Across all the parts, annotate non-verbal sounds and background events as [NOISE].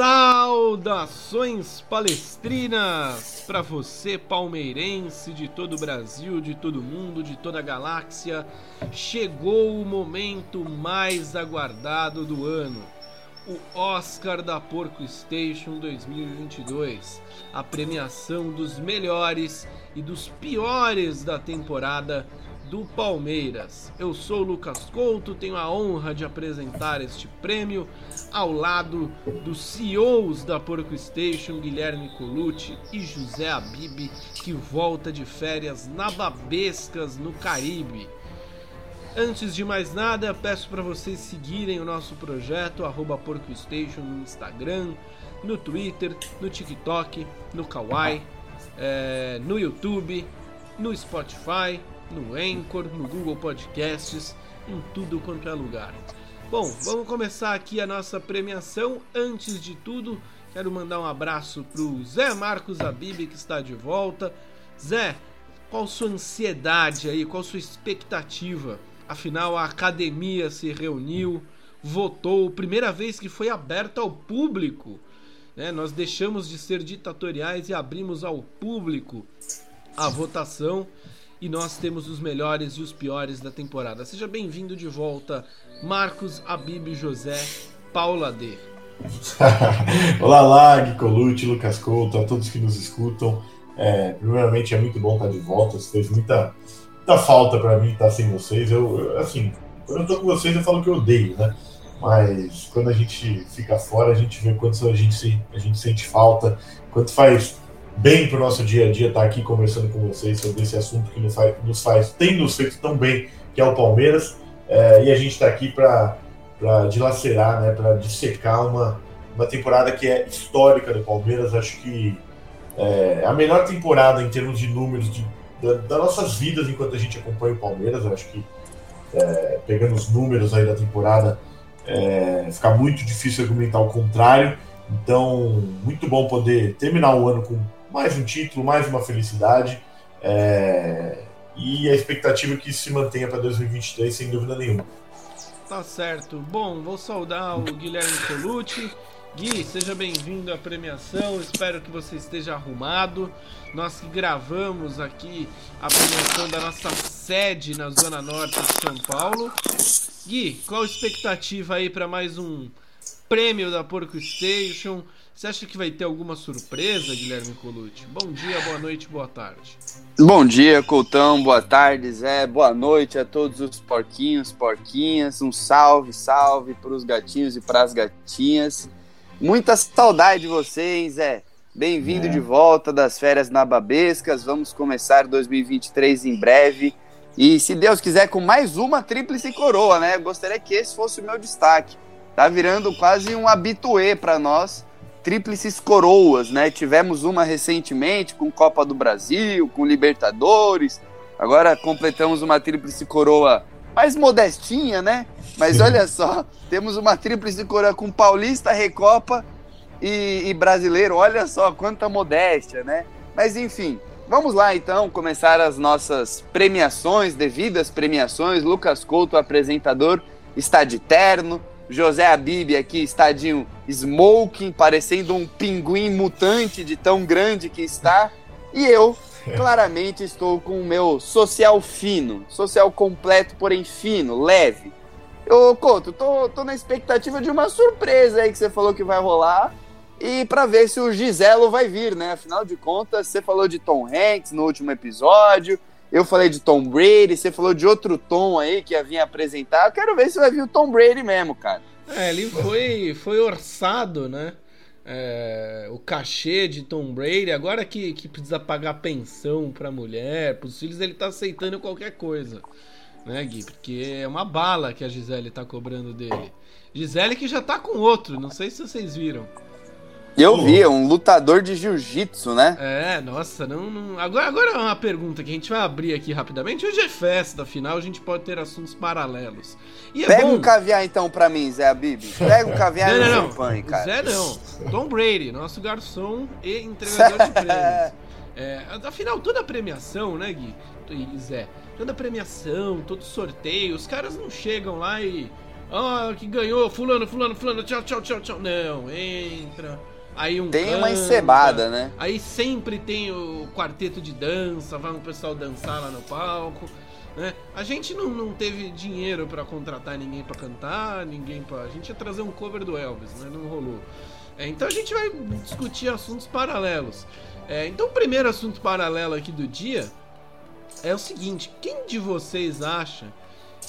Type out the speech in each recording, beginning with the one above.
Saudações palestrinas para você palmeirense de todo o Brasil, de todo o mundo, de toda a galáxia. Chegou o momento mais aguardado do ano. O Oscar da Porco Station 2022, a premiação dos melhores e dos piores da temporada do Palmeiras. Eu sou o Lucas Couto, tenho a honra de apresentar este prêmio ao lado dos CEOs da Porco Station, Guilherme Colucci e José Abib, que volta de férias nababescas no Caribe. Antes de mais nada, peço para vocês seguirem o nosso projeto @porcostation no Instagram, no Twitter, no TikTok, no Kawaii, é, no YouTube, no Spotify no Anchor, no Google Podcasts, em tudo quanto é lugar. Bom, vamos começar aqui a nossa premiação. Antes de tudo, quero mandar um abraço pro Zé Marcos Abib que está de volta. Zé, qual sua ansiedade aí, qual sua expectativa? Afinal, a academia se reuniu, votou, primeira vez que foi aberta ao público. Né? Nós deixamos de ser ditatoriais e abrimos ao público a votação e nós temos os melhores e os piores da temporada. Seja bem-vindo de volta, Marcos Abib José Paula D. [LAUGHS] Olá, lá, Gui Colucci, Lucas Couto, a todos que nos escutam. É, primeiramente, é muito bom estar de volta. Fez muita, muita falta para mim estar sem vocês. Eu, eu, assim, quando eu tô com vocês, eu falo que eu odeio, né? Mas quando a gente fica fora, a gente vê quanto a gente, a gente sente falta, quanto faz bem para o nosso dia a dia estar tá aqui conversando com vocês sobre esse assunto que nos faz, nos faz tem nos feito tão bem, que é o Palmeiras. É, e a gente está aqui para dilacerar, né, para dissecar uma, uma temporada que é histórica do Palmeiras. Acho que é a melhor temporada em termos de números de, da, das nossas vidas enquanto a gente acompanha o Palmeiras. Acho que é, pegando os números aí da temporada, é, fica muito difícil argumentar o contrário. Então, muito bom poder terminar o ano com mais um título, mais uma felicidade. É... E a expectativa é que isso se mantenha para 2023, sem dúvida nenhuma. Tá certo. Bom, vou saudar o Guilherme Colucci. Gui, seja bem-vindo à premiação. Espero que você esteja arrumado. Nós que gravamos aqui a premiação da nossa sede na Zona Norte de São Paulo. Gui, qual a expectativa aí para mais um prêmio da Porco Station? Você acha que vai ter alguma surpresa, Guilherme Colucci? Bom dia, boa noite, boa tarde. Bom dia, Coutão, boa tarde, Zé, boa noite a todos os porquinhos, porquinhas. Um salve, salve para os gatinhos e para as gatinhas. Muita saudade de vocês, Zé. Bem-vindo é. de volta das férias nababescas. Vamos começar 2023 em breve. E se Deus quiser, com mais uma tríplice coroa, né? gostaria que esse fosse o meu destaque. Tá virando quase um habituê para nós tríplices coroas, né? Tivemos uma recentemente com Copa do Brasil, com Libertadores. Agora completamos uma tríplice coroa mais modestinha, né? Mas olha só, temos uma tríplice coroa com Paulista, Recopa e, e Brasileiro. Olha só quanta modéstia, né? Mas enfim, vamos lá então começar as nossas premiações, devidas premiações. Lucas Couto, apresentador, está de terno. José Abib aqui, estadinho smoking, parecendo um pinguim mutante de tão grande que está. E eu, claramente, estou com o meu social fino, social completo, porém fino, leve. Ô, Couto, tô, tô na expectativa de uma surpresa aí que você falou que vai rolar. E para ver se o Giselo vai vir, né? Afinal de contas, você falou de Tom Hanks no último episódio. Eu falei de Tom Brady, você falou de outro Tom aí que ia vir apresentar. Eu quero ver se vai vir o Tom Brady mesmo, cara. É, ele foi, foi orçado, né? É, o cachê de Tom Brady, agora que, que precisa pagar pensão pra mulher, pros filhos, ele tá aceitando qualquer coisa, né, Gui? Porque é uma bala que a Gisele tá cobrando dele. Gisele que já tá com outro, não sei se vocês viram. Eu vi, é um lutador de jiu-jitsu, né? É, nossa, não, não, Agora, agora é uma pergunta que a gente vai abrir aqui rapidamente. Hoje é festa, afinal a gente pode ter assuntos paralelos. É Pega bom... um caviar então pra mim, Zé Abib. Pega um caviar não, não, não. champanhe, cara. Zé não. Tom Brady, nosso garçom e entregador de prêmios. [LAUGHS] É, afinal, toda premiação, né, Gui? E Zé, toda premiação, todo sorteio, os caras não chegam lá e Ah, que ganhou, fulano, fulano, fulano, tchau, tchau, tchau, tchau. Não, entra. Aí um Tem canta, uma encebada, né? Aí sempre tem o quarteto de dança, vai um pessoal dançar lá no palco. Né? A gente não, não teve dinheiro para contratar ninguém para cantar, ninguém para. A gente ia trazer um cover do Elvis, mas não rolou. É, então a gente vai discutir assuntos paralelos. É, então o primeiro assunto paralelo aqui do dia é o seguinte: quem de vocês acha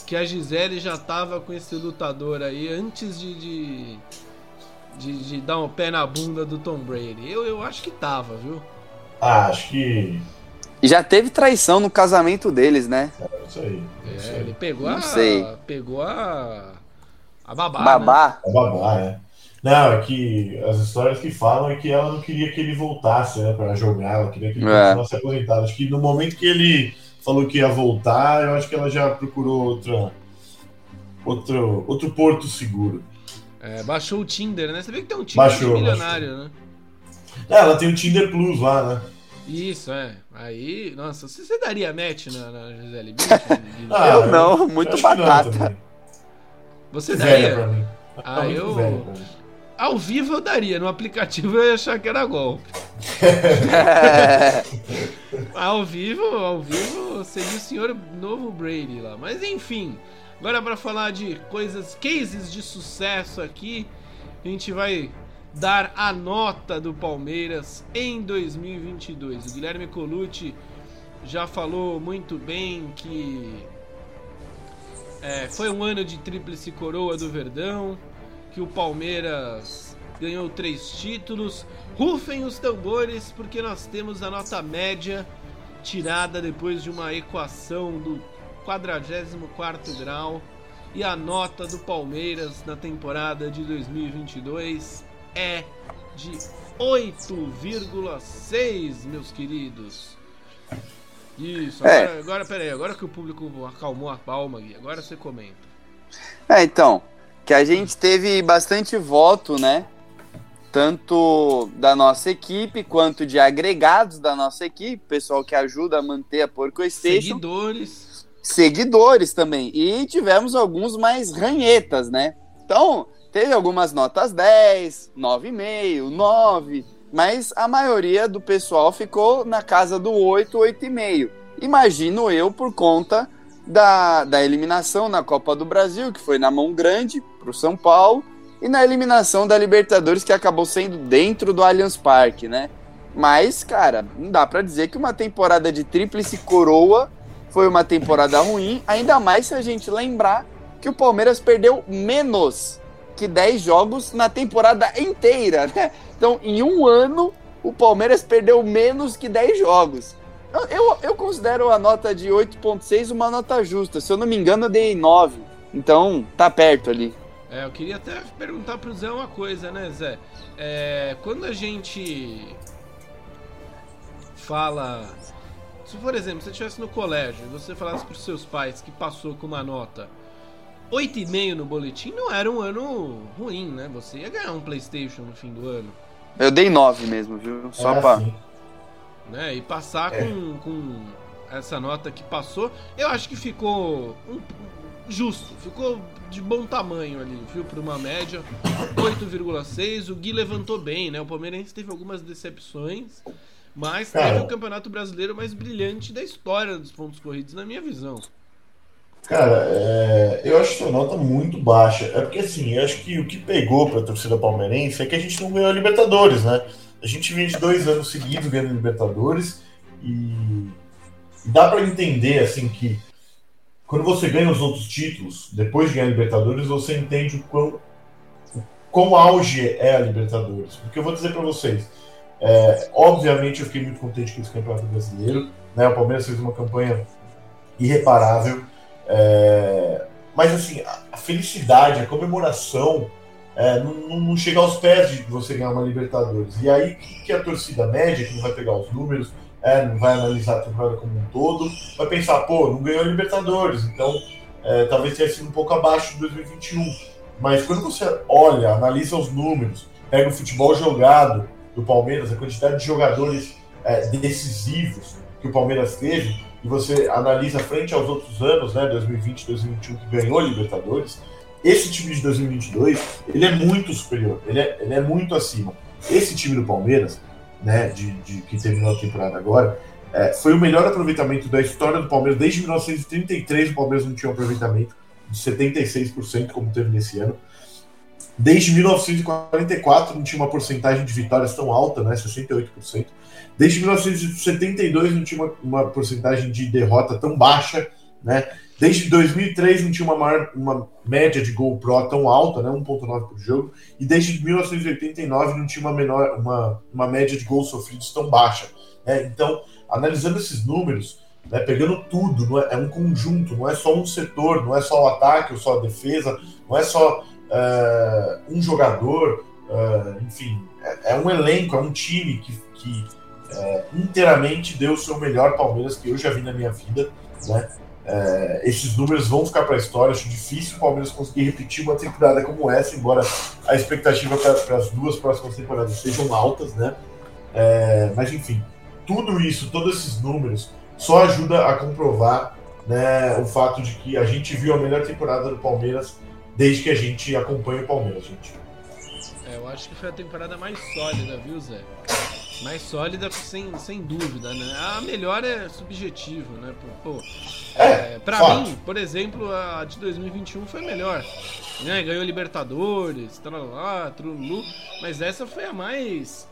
que a Gisele já tava com esse lutador aí antes de, de, de, de dar um pé na bunda do Tom Brady? Eu, eu acho que tava, viu? Ah, acho que. Já teve traição no casamento deles, né? É isso aí. É, isso aí. ele pegou Não a. sei. Pegou a. A babá. né? Babá. É babá, né? Não, é que as histórias que falam é que ela não queria que ele voltasse, né, pra jogar, ela queria que ele É. continuasse aposentado. Acho que no momento que ele falou que ia voltar, eu acho que ela já procurou outra, outro, outro porto seguro. É, baixou o Tinder, né? Você vê que tem um Tinder Baixou, de milionário, né? É, ela tem o Tinder Plus lá, né? Isso, é. Aí, nossa, você, você daria match na, na Gisele Bündchen? [LAUGHS] Ah, Eu não, muito batata. Você Velha pra daria? mim. Ah, muito eu- velha pra mim. Ao vivo eu daria, no aplicativo eu ia achar que era golpe. É. [LAUGHS] Ao vivo, ao vivo seria o senhor novo Brady lá. Mas enfim, agora para falar de coisas, cases de sucesso aqui, a gente vai dar a nota do Palmeiras em 2022. O Guilherme Colucci já falou muito bem que é, foi um ano de tríplice coroa do Verdão, que o Palmeiras ganhou três títulos. Rufem os tambores, porque nós temos a nota média tirada depois de uma equação do 44 grau. E a nota do Palmeiras na temporada de 2022 é de 8,6, meus queridos. Isso, É. agora, agora peraí, agora que o público acalmou a palma, Gui, agora você comenta. É, então, que a gente teve bastante voto, né? Tanto da nossa equipe quanto de agregados da nossa equipe, pessoal que ajuda a manter a Porco Station, Seguidores. Seguidores também. E tivemos alguns mais ranhetas, né? Então, teve algumas notas 10, 9,5, 9, mas a maioria do pessoal ficou na casa do 8, 8,5. Imagino eu por conta da, da eliminação na Copa do Brasil, que foi na mão grande pro São Paulo, e na eliminação da Libertadores, que acabou sendo dentro do Allianz Parque, né? Mas, cara, não dá pra dizer que uma temporada de tríplice coroa foi uma temporada ruim, ainda mais se a gente lembrar que o Palmeiras perdeu menos que 10 jogos na temporada inteira, né? Então, em um ano, o Palmeiras perdeu menos que 10 jogos. Eu, eu, eu considero a nota de 8.6 uma nota justa. Se eu não me engano, eu dei 9. Então, tá perto ali. É, eu queria até perguntar pro Zé uma coisa, né, Zé? É, quando a gente fala. Se, por exemplo, você estivesse no colégio e você falasse pros seus pais que passou com uma nota 8,5 no boletim, não era um ano ruim, né? Você ia ganhar um PlayStation no fim do ano. Eu dei 9 mesmo, viu? Só É pra. assim. né? E passar É. com, com essa nota que passou, eu acho que ficou um- justo, ficou de bom tamanho ali, viu? Para uma média 8,6. O Gui levantou bem, né? O Palmeirense teve algumas decepções, mas teve Cara. o campeonato brasileiro mais brilhante da história dos pontos corridos, na minha visão. Cara, é, eu acho sua nota muito baixa. É porque, assim, eu acho que o que pegou pra torcida palmeirense é que a gente não ganhou a Libertadores, né? A gente vinha de dois anos seguidos ganhando a Libertadores e dá pra entender, assim, que quando você ganha os outros títulos, depois de ganhar a Libertadores, você entende o quão, o quão auge é a Libertadores. Porque eu vou dizer pra vocês, é, obviamente eu fiquei muito contente com esse campeonato brasileiro, né? O Palmeiras fez uma campanha irreparável. É, mas assim, a, felicidade, a comemoração é, não, não- chega aos pés de você ganhar uma Libertadores. E aí que a torcida média, que não vai pegar os números, é, não vai analisar a temporada como um todo, vai pensar, pô, não ganhou a Libertadores, então é, talvez tenha sido um pouco abaixo de 2021. Mas quando você olha, analisa os números, pega o futebol jogado do Palmeiras, a quantidade de jogadores é, decisivos que o Palmeiras teve, e você analisa frente aos outros anos, né, 2020, 2021, que ganhou Libertadores, esse time de 2022, ele é muito superior, ele é, ele é muito acima. Esse time do Palmeiras, né, de, de que terminou a temporada agora, é, foi o melhor aproveitamento da história do Palmeiras. Desde 1933 o Palmeiras não tinha um aproveitamento de 76%, como teve nesse ano. Desde 1944 não tinha uma porcentagem de vitórias tão alta, né, 68%. Desde 1972 não tinha uma, uma porcentagem de derrota tão baixa, né? Desde 2003 não tinha uma, maior, uma média de gol pro tão alta, né, 1.9 por jogo, e desde 1989 não tinha uma, menor, uma, uma média de gols sofridos tão baixa. Né? Então, analisando esses números, né, pegando tudo, é, é, um conjunto, não é só um setor, não é só o ataque ou só a defesa, não é só uh, um jogador, uh, enfim, é, é, um elenco, é um time que, que uh, inteiramente deu o seu melhor Palmeiras que eu já vi na minha vida, né? Esses números vão ficar para a história. Acho difícil o Palmeiras conseguir repetir uma temporada como essa, embora a expectativa para as duas próximas temporadas sejam altas, né? Mas enfim, tudo isso, todos esses números, só ajuda a comprovar né, o fato de que a gente viu a melhor temporada do Palmeiras desde que a gente acompanha o Palmeiras, gente. É, eu acho que foi a temporada mais sólida, viu, Zé? Mais sólida, sem, sem dúvida, né? A melhor é subjetivo, né? Pô, é, é pra mim, por exemplo, a de 2021 foi melhor. Né? Ganhou Libertadores, tralá, trulu, mas essa foi a mais.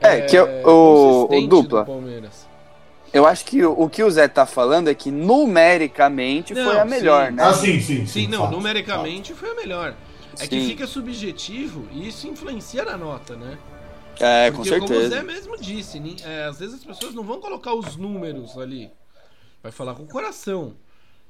É, é que o, o dupla. Eu acho que o, que o Zé tá falando é que numericamente não, foi a melhor, sim. né? Ah, sim, sim. Sim, sim não, fato, numericamente fato. foi a melhor. É sim. que fica subjetivo e isso influencia na nota, né? É, Porque, com certeza. Como o Zé mesmo disse, é, às vezes as pessoas não vão colocar os números ali. Vai falar com o coração.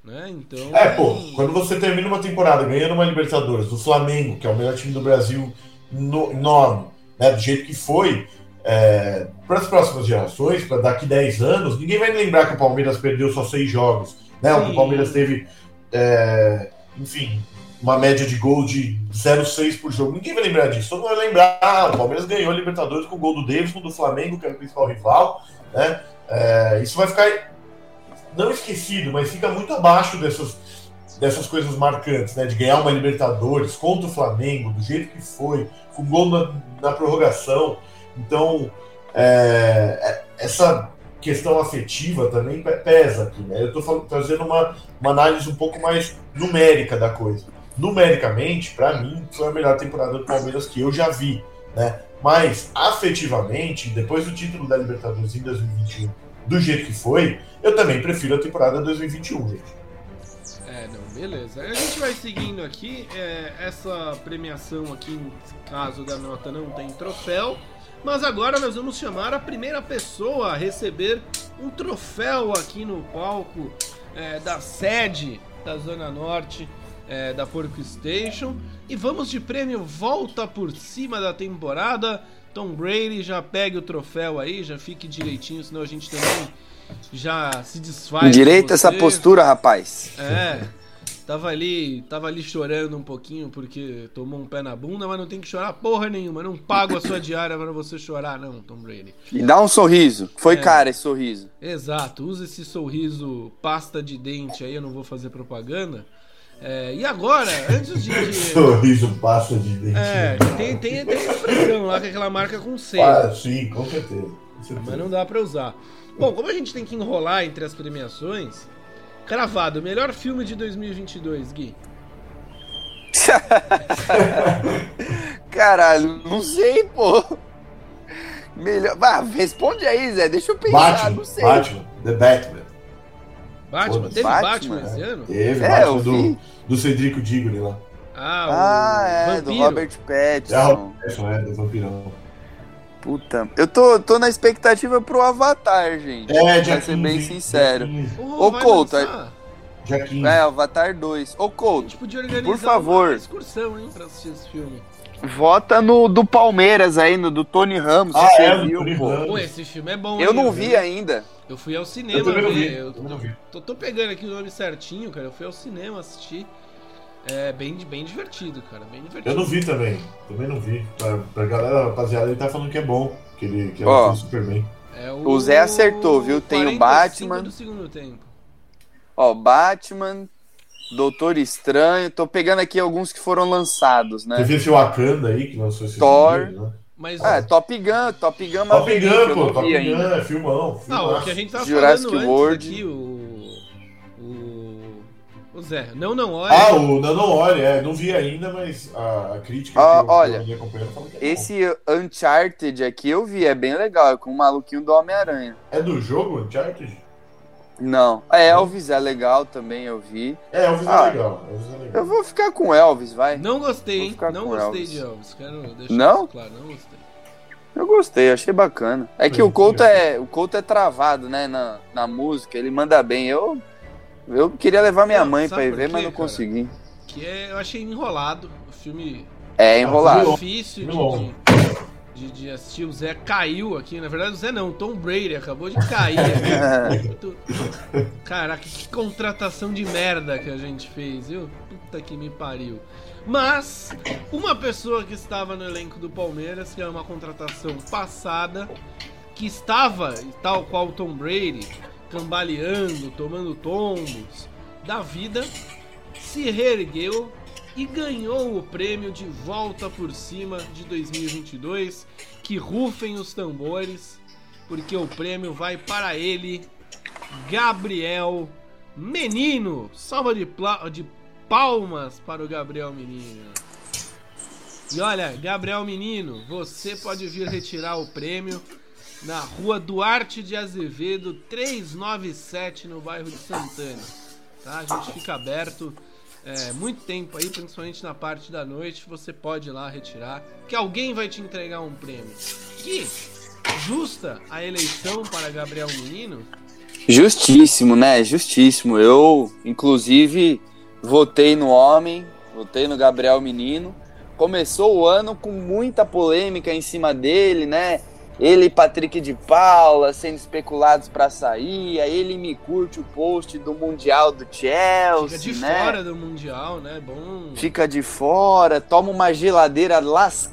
Né? Então. É, pô, quando você termina uma temporada ganhando uma Libertadores do Flamengo, que é o melhor time do Brasil no, enorme, né, do jeito que foi, é, para as próximas gerações, para daqui 10 anos, ninguém vai lembrar que o Palmeiras perdeu só seis jogos. Né? O Palmeiras teve, é, enfim, uma média de gol de 0,6 por jogo. Ninguém vai lembrar disso. Todo mundo vai lembrar, ah, o Palmeiras ganhou a Libertadores com o gol do Davidson, do Flamengo, que era o principal rival. Né? É, isso vai ficar não esquecido, mas fica muito abaixo dessas, dessas coisas marcantes, né? De ganhar uma Libertadores contra o Flamengo, do jeito que foi, com gol na, na prorrogação. Então, é, é essa questão afetiva também pesa aqui, né? Eu estou trazendo uma, uma análise um pouco mais numérica da coisa. Numericamente, para mim, foi a melhor temporada do Palmeiras que eu já vi, né? Mas, afetivamente, depois do título da Libertadores em 2021, do jeito que foi, eu também prefiro a temporada 2021, gente. É, não, beleza. A gente vai seguindo aqui. É, essa premiação aqui, caso da nota, não tem troféu. Mas agora nós vamos chamar a primeira pessoa a receber um troféu aqui no palco é, da sede da Zona Norte é, da Porco Station. E vamos de prêmio Volta por cima da temporada. Tom Brady já pegue o troféu aí, já fique direitinho, senão a gente também já se desfaz. Direita essa postura, rapaz. É. Tava ali, tava ali chorando um pouquinho porque tomou um pé na bunda, mas não tem que chorar porra nenhuma. Não pago a sua diária para você chorar, não, Tom Brady. E dá um sorriso. Foi é. cara esse sorriso. Exato. Usa esse sorriso pasta de dente aí, eu não vou fazer propaganda. É, e agora, antes de. de... [LAUGHS] Sorriso passa de dente. É, tem, tem, tem expressão lá que é aquela marca com C. Ah, sim, com certeza. com certeza. Mas não dá pra usar. Bom, como a gente tem que enrolar entre as premiações, cravado, melhor filme de 2022, Gui. [LAUGHS] Caralho, não sei, pô. Melhor. Ah, responde aí, Zé. Deixa eu pensar, Batman, não sei. Batman, The Batman. Batman? Teve Batman, Batman esse ano? Teve, é, Batman do, do Cedrico Diggory lá. Ah, ah é, Vampiro. do Robert Pattinson. É, Robert Pattinson, é, do Vampirão. Puta, eu tô, tô na expectativa pro Avatar, gente. É, pra ser bem sincero. Ô, Couto. É, Avatar 2. Ô, Couto, por favor. excursão, hein, pra assistir esse filme. Vota no do Palmeiras aí, no do Tony Ramos. Ah, é, viu, pô. pô. esse filme é bom. Eu hein, não vi ainda. Eu fui ao cinema eu vi. Eu, tô, não vi. Tô, tô, pegando aqui o nome certinho, cara. Eu fui ao cinema assistir. É bem, bem divertido, cara. Bem divertido. Eu não vi também. Também não vi. Pra, pra galera, rapaziada, ele tá falando que é bom. Que ele, que oh, super bem. É o... o Zé acertou, viu? Tem o Batman. do segundo tempo. Ó, Batman, Doutor Estranho. Tô pegando aqui alguns que foram lançados, né? Viu esse Wakanda aí que lançou esse Thor. Dias, né? Mas É, Top Gun, Top Gun Top Gun, pô, Top Gun, ainda. é filmão. não, o que a gente tava Jurassic falando World. antes aqui, o, o. O Zé. Não, não, olha. Ah, o Não, não olha, é, não vi ainda, mas a, a crítica Ah, que eu, olha, que eu falou que é bom. Esse Uncharted aqui eu vi, é bem legal, é com o maluquinho do Homem-Aranha. É do jogo Uncharted? Não, é Elvis é legal também, eu vi. É, Elvis Ah, é legal. Elvis é legal. Eu vou ficar com Elvis, vai. Não gostei, hein? Não gostei Elvis. de Elvis. Quero deixar Não? isso claro, não gostei. Eu gostei, achei bacana. É que Foi o Couto é, o Couto é travado, né, na, na música, ele manda bem. Eu eu queria levar minha Não, mãe pra ir ver, quê, mas não cara? consegui. Que é, eu achei enrolado. O filme É enrolado. difícil de, de, de- de assistir. O Zé caiu aqui. Na verdade, o Zé não. O Tom Brady acabou de cair. aqui. [LAUGHS] Muito- Caraca, que contratação de merda que a gente fez, viu? Puta que me pariu. Mas, uma pessoa que estava no elenco do Palmeiras, que é uma contratação passada, que estava, tal qual o Tom Brady, cambaleando, tomando tombos da vida, se reergueu e ganhou o prêmio de volta por cima de 2022. Que rufem os tambores, porque o prêmio vai para ele, Gabriel Menino. Salva de, de palmas para o Gabriel Menino. E olha, Gabriel Menino, você pode vir retirar o prêmio na rua Duarte de Azevedo 397 no bairro de Santana. Tá? A gente fica aberto é, muito tempo aí, principalmente na parte da noite. Você pode ir lá retirar, que alguém vai te entregar um prêmio. Que justa a eleição para Gabriel Menino. Justíssimo, né? Justíssimo. Eu, inclusive, votei no homem, votei no Gabriel Menino. Começou o ano com muita polêmica em cima dele, né? Ele e Patrick de Paula sendo especulados para sair. Aí ele me curte o post do Mundial do Chelsea, Fica de né? fora do Mundial, né? Bom. fica de fora, toma uma geladeira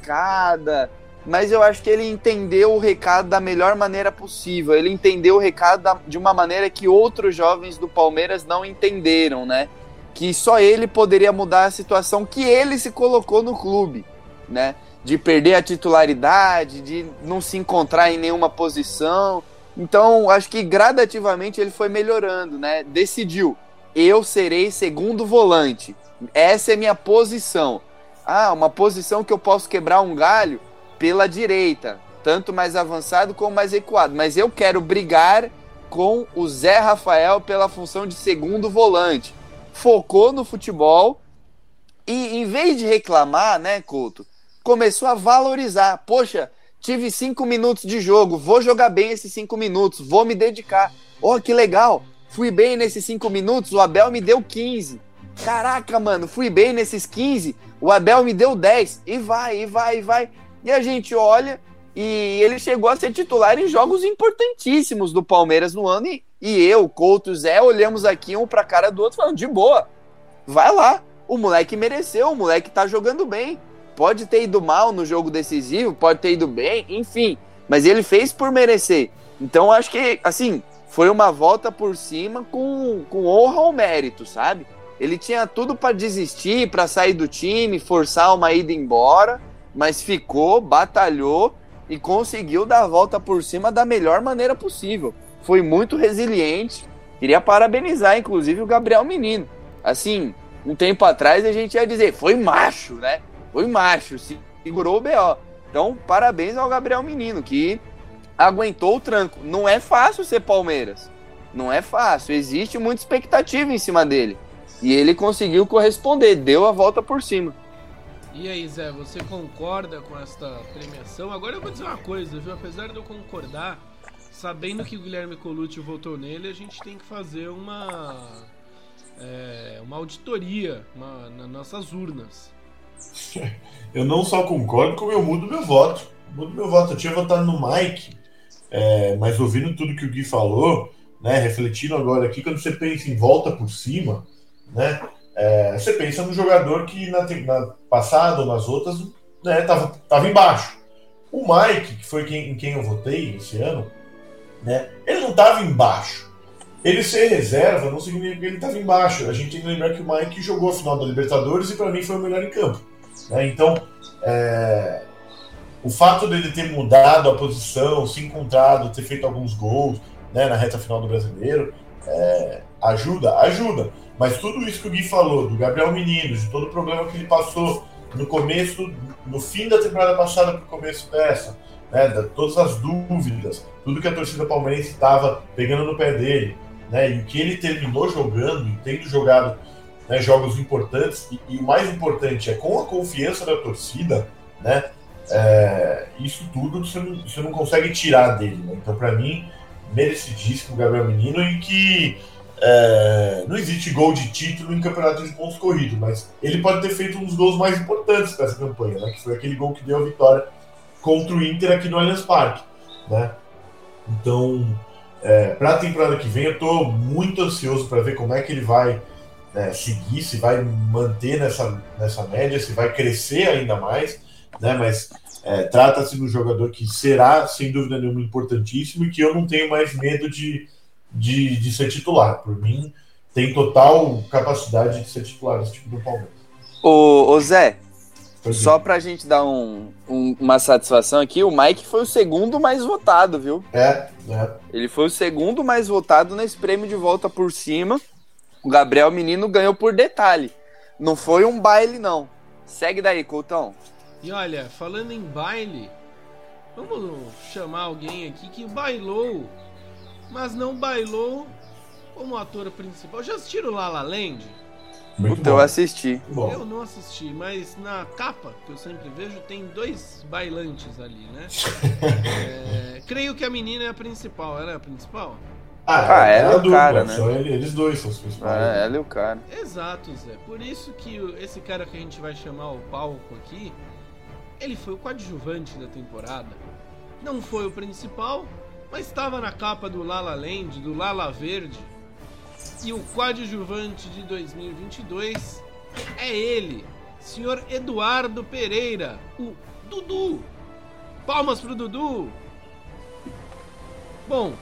lascada. Mas eu acho que ele entendeu o recado da melhor maneira possível. Ele entendeu o recado da- de uma maneira que outros jovens do Palmeiras não entenderam, né? Que só ele poderia mudar a situação que ele se colocou no clube, né? De perder a titularidade, de não se encontrar em nenhuma posição. Então, acho que gradativamente ele foi melhorando, né? Decidiu, eu serei segundo volante. Essa é minha posição. Ah, uma posição que eu posso quebrar um galho pela direita, tanto mais avançado como mais recuado. Mas eu quero brigar com o Zé Rafael pela função de segundo volante. Focou no futebol e, em vez de reclamar, né, Couto, começou a valorizar. Poxa, tive cinco minutos de jogo, vou jogar bem esses cinco minutos, vou me dedicar. Oh, que legal! Fui bem nesses cinco minutos, o Abel me deu 15. Caraca, mano, fui bem nesses 15, o Abel me deu 10. E vai, e vai, e vai. E a gente olha e ele chegou a ser titular em jogos importantíssimos do Palmeiras no ano. E, e eu, Couto, Zé, olhamos aqui um pra cara do outro falando, de boa, vai lá. O moleque mereceu, o moleque tá jogando bem. Pode ter ido mal no jogo decisivo, pode ter ido bem, enfim. Mas ele fez por merecer. Então acho que, assim, foi uma volta por cima com, com honra ao mérito, sabe? Ele tinha tudo para desistir, para sair do time, forçar uma ida embora, mas ficou, batalhou e conseguiu dar a volta por cima da melhor maneira possível. Foi muito resiliente. Queria parabenizar, inclusive, o Gabriel Menino. Assim, um tempo atrás a gente ia dizer, foi macho, né? Foi macho, segurou o BO. Então, parabéns ao Gabriel Menino, que aguentou o tranco. Não é fácil ser Palmeiras. Não é fácil. Existe muita expectativa em cima dele. E ele conseguiu corresponder, deu a volta por cima. E aí, Zé, você concorda com esta premiação? Agora eu vou dizer uma coisa, viu? Apesar de eu concordar, sabendo que o Guilherme Colucci votou nele, a gente tem que fazer uma. é, uma auditoria uma- nas nossas urnas. Eu não só concordo, como eu mudo meu voto. Mudo meu voto. Eu tinha votado no Mike, é, mas ouvindo tudo que o Gui falou, né, refletindo agora aqui, quando você pensa em volta por cima, né, é, você pensa no jogador que na, na passada ou nas outras né, tava, tava embaixo. O Mike, que foi quem, em quem eu votei esse ano, né, ele não estava embaixo. Ele ser reserva não significa que ele estava embaixo. A gente tem que lembrar que o Mike jogou a final da Libertadores e para mim foi o melhor em campo. Né? Então, é... o fato dele ter mudado a posição, se encontrado, ter feito alguns gols né, na reta final do brasileiro, é... ajuda, ajuda. Mas tudo isso que o Gui falou, do Gabriel Menino, de todo o problema que ele passou no começo, no fim da temporada passada para o começo dessa, né, todas as dúvidas, tudo que a torcida palmeirense estava pegando no pé dele, né, e o que ele terminou jogando, e tendo jogado né, jogos importantes, e, e, o mais importante é com a confiança da torcida, né, é, isso tudo você não, você não consegue tirar dele. Né? Então, para mim, merecidíssimo Gabriel Menino e que é, não existe gol de título em campeonato de pontos corridos, mas ele pode ter feito um dos gols mais importantes dessa campanha, né? que foi aquele gol que deu a vitória contra o Inter aqui no Allianz Parque. Né? Então, é, para a temporada que vem, eu estou muito ansioso para ver como é que ele vai é, seguir, se vai manter nessa, nessa média, se vai crescer ainda mais, né? mas é, trata-se de um jogador que será, sem dúvida nenhuma, importantíssimo e que eu não tenho mais medo de de, de ser titular. Por mim, tem total capacidade de ser titular esse tipo do Palmeiras. Ô, ô Zé, só pra gente dar um, um, uma satisfação aqui, o Mike foi o segundo mais votado, viu? É, é. Ele foi o segundo mais votado nesse prêmio de volta por cima. O Gabriel Menino ganhou por detalhe. Não foi um baile, não. Segue daí, Coutão. E olha, falando em baile, vamos chamar alguém aqui que bailou mas não bailou como ator principal. Já assistiram La La Land? Muito Puta, eu assisti. Bom. Eu não assisti, mas na capa, que eu sempre vejo, tem dois bailantes ali, né? [LAUGHS] é, creio que a menina é a principal. Ela é a principal? Ah, ah ela é, é o dupla, cara, né? São eles dois são os principais. É, ela e o cara. Exato, Zé. Por isso que esse cara que a gente vai chamar o palco aqui, ele foi o coadjuvante da temporada. Não foi o principal, mas estava na capa do Lala Land, do Lala Verde. E o coadjuvante de 2022 é ele, senhor Eduardo Pereira, o Dudu. Palmas pro Dudu. Bom,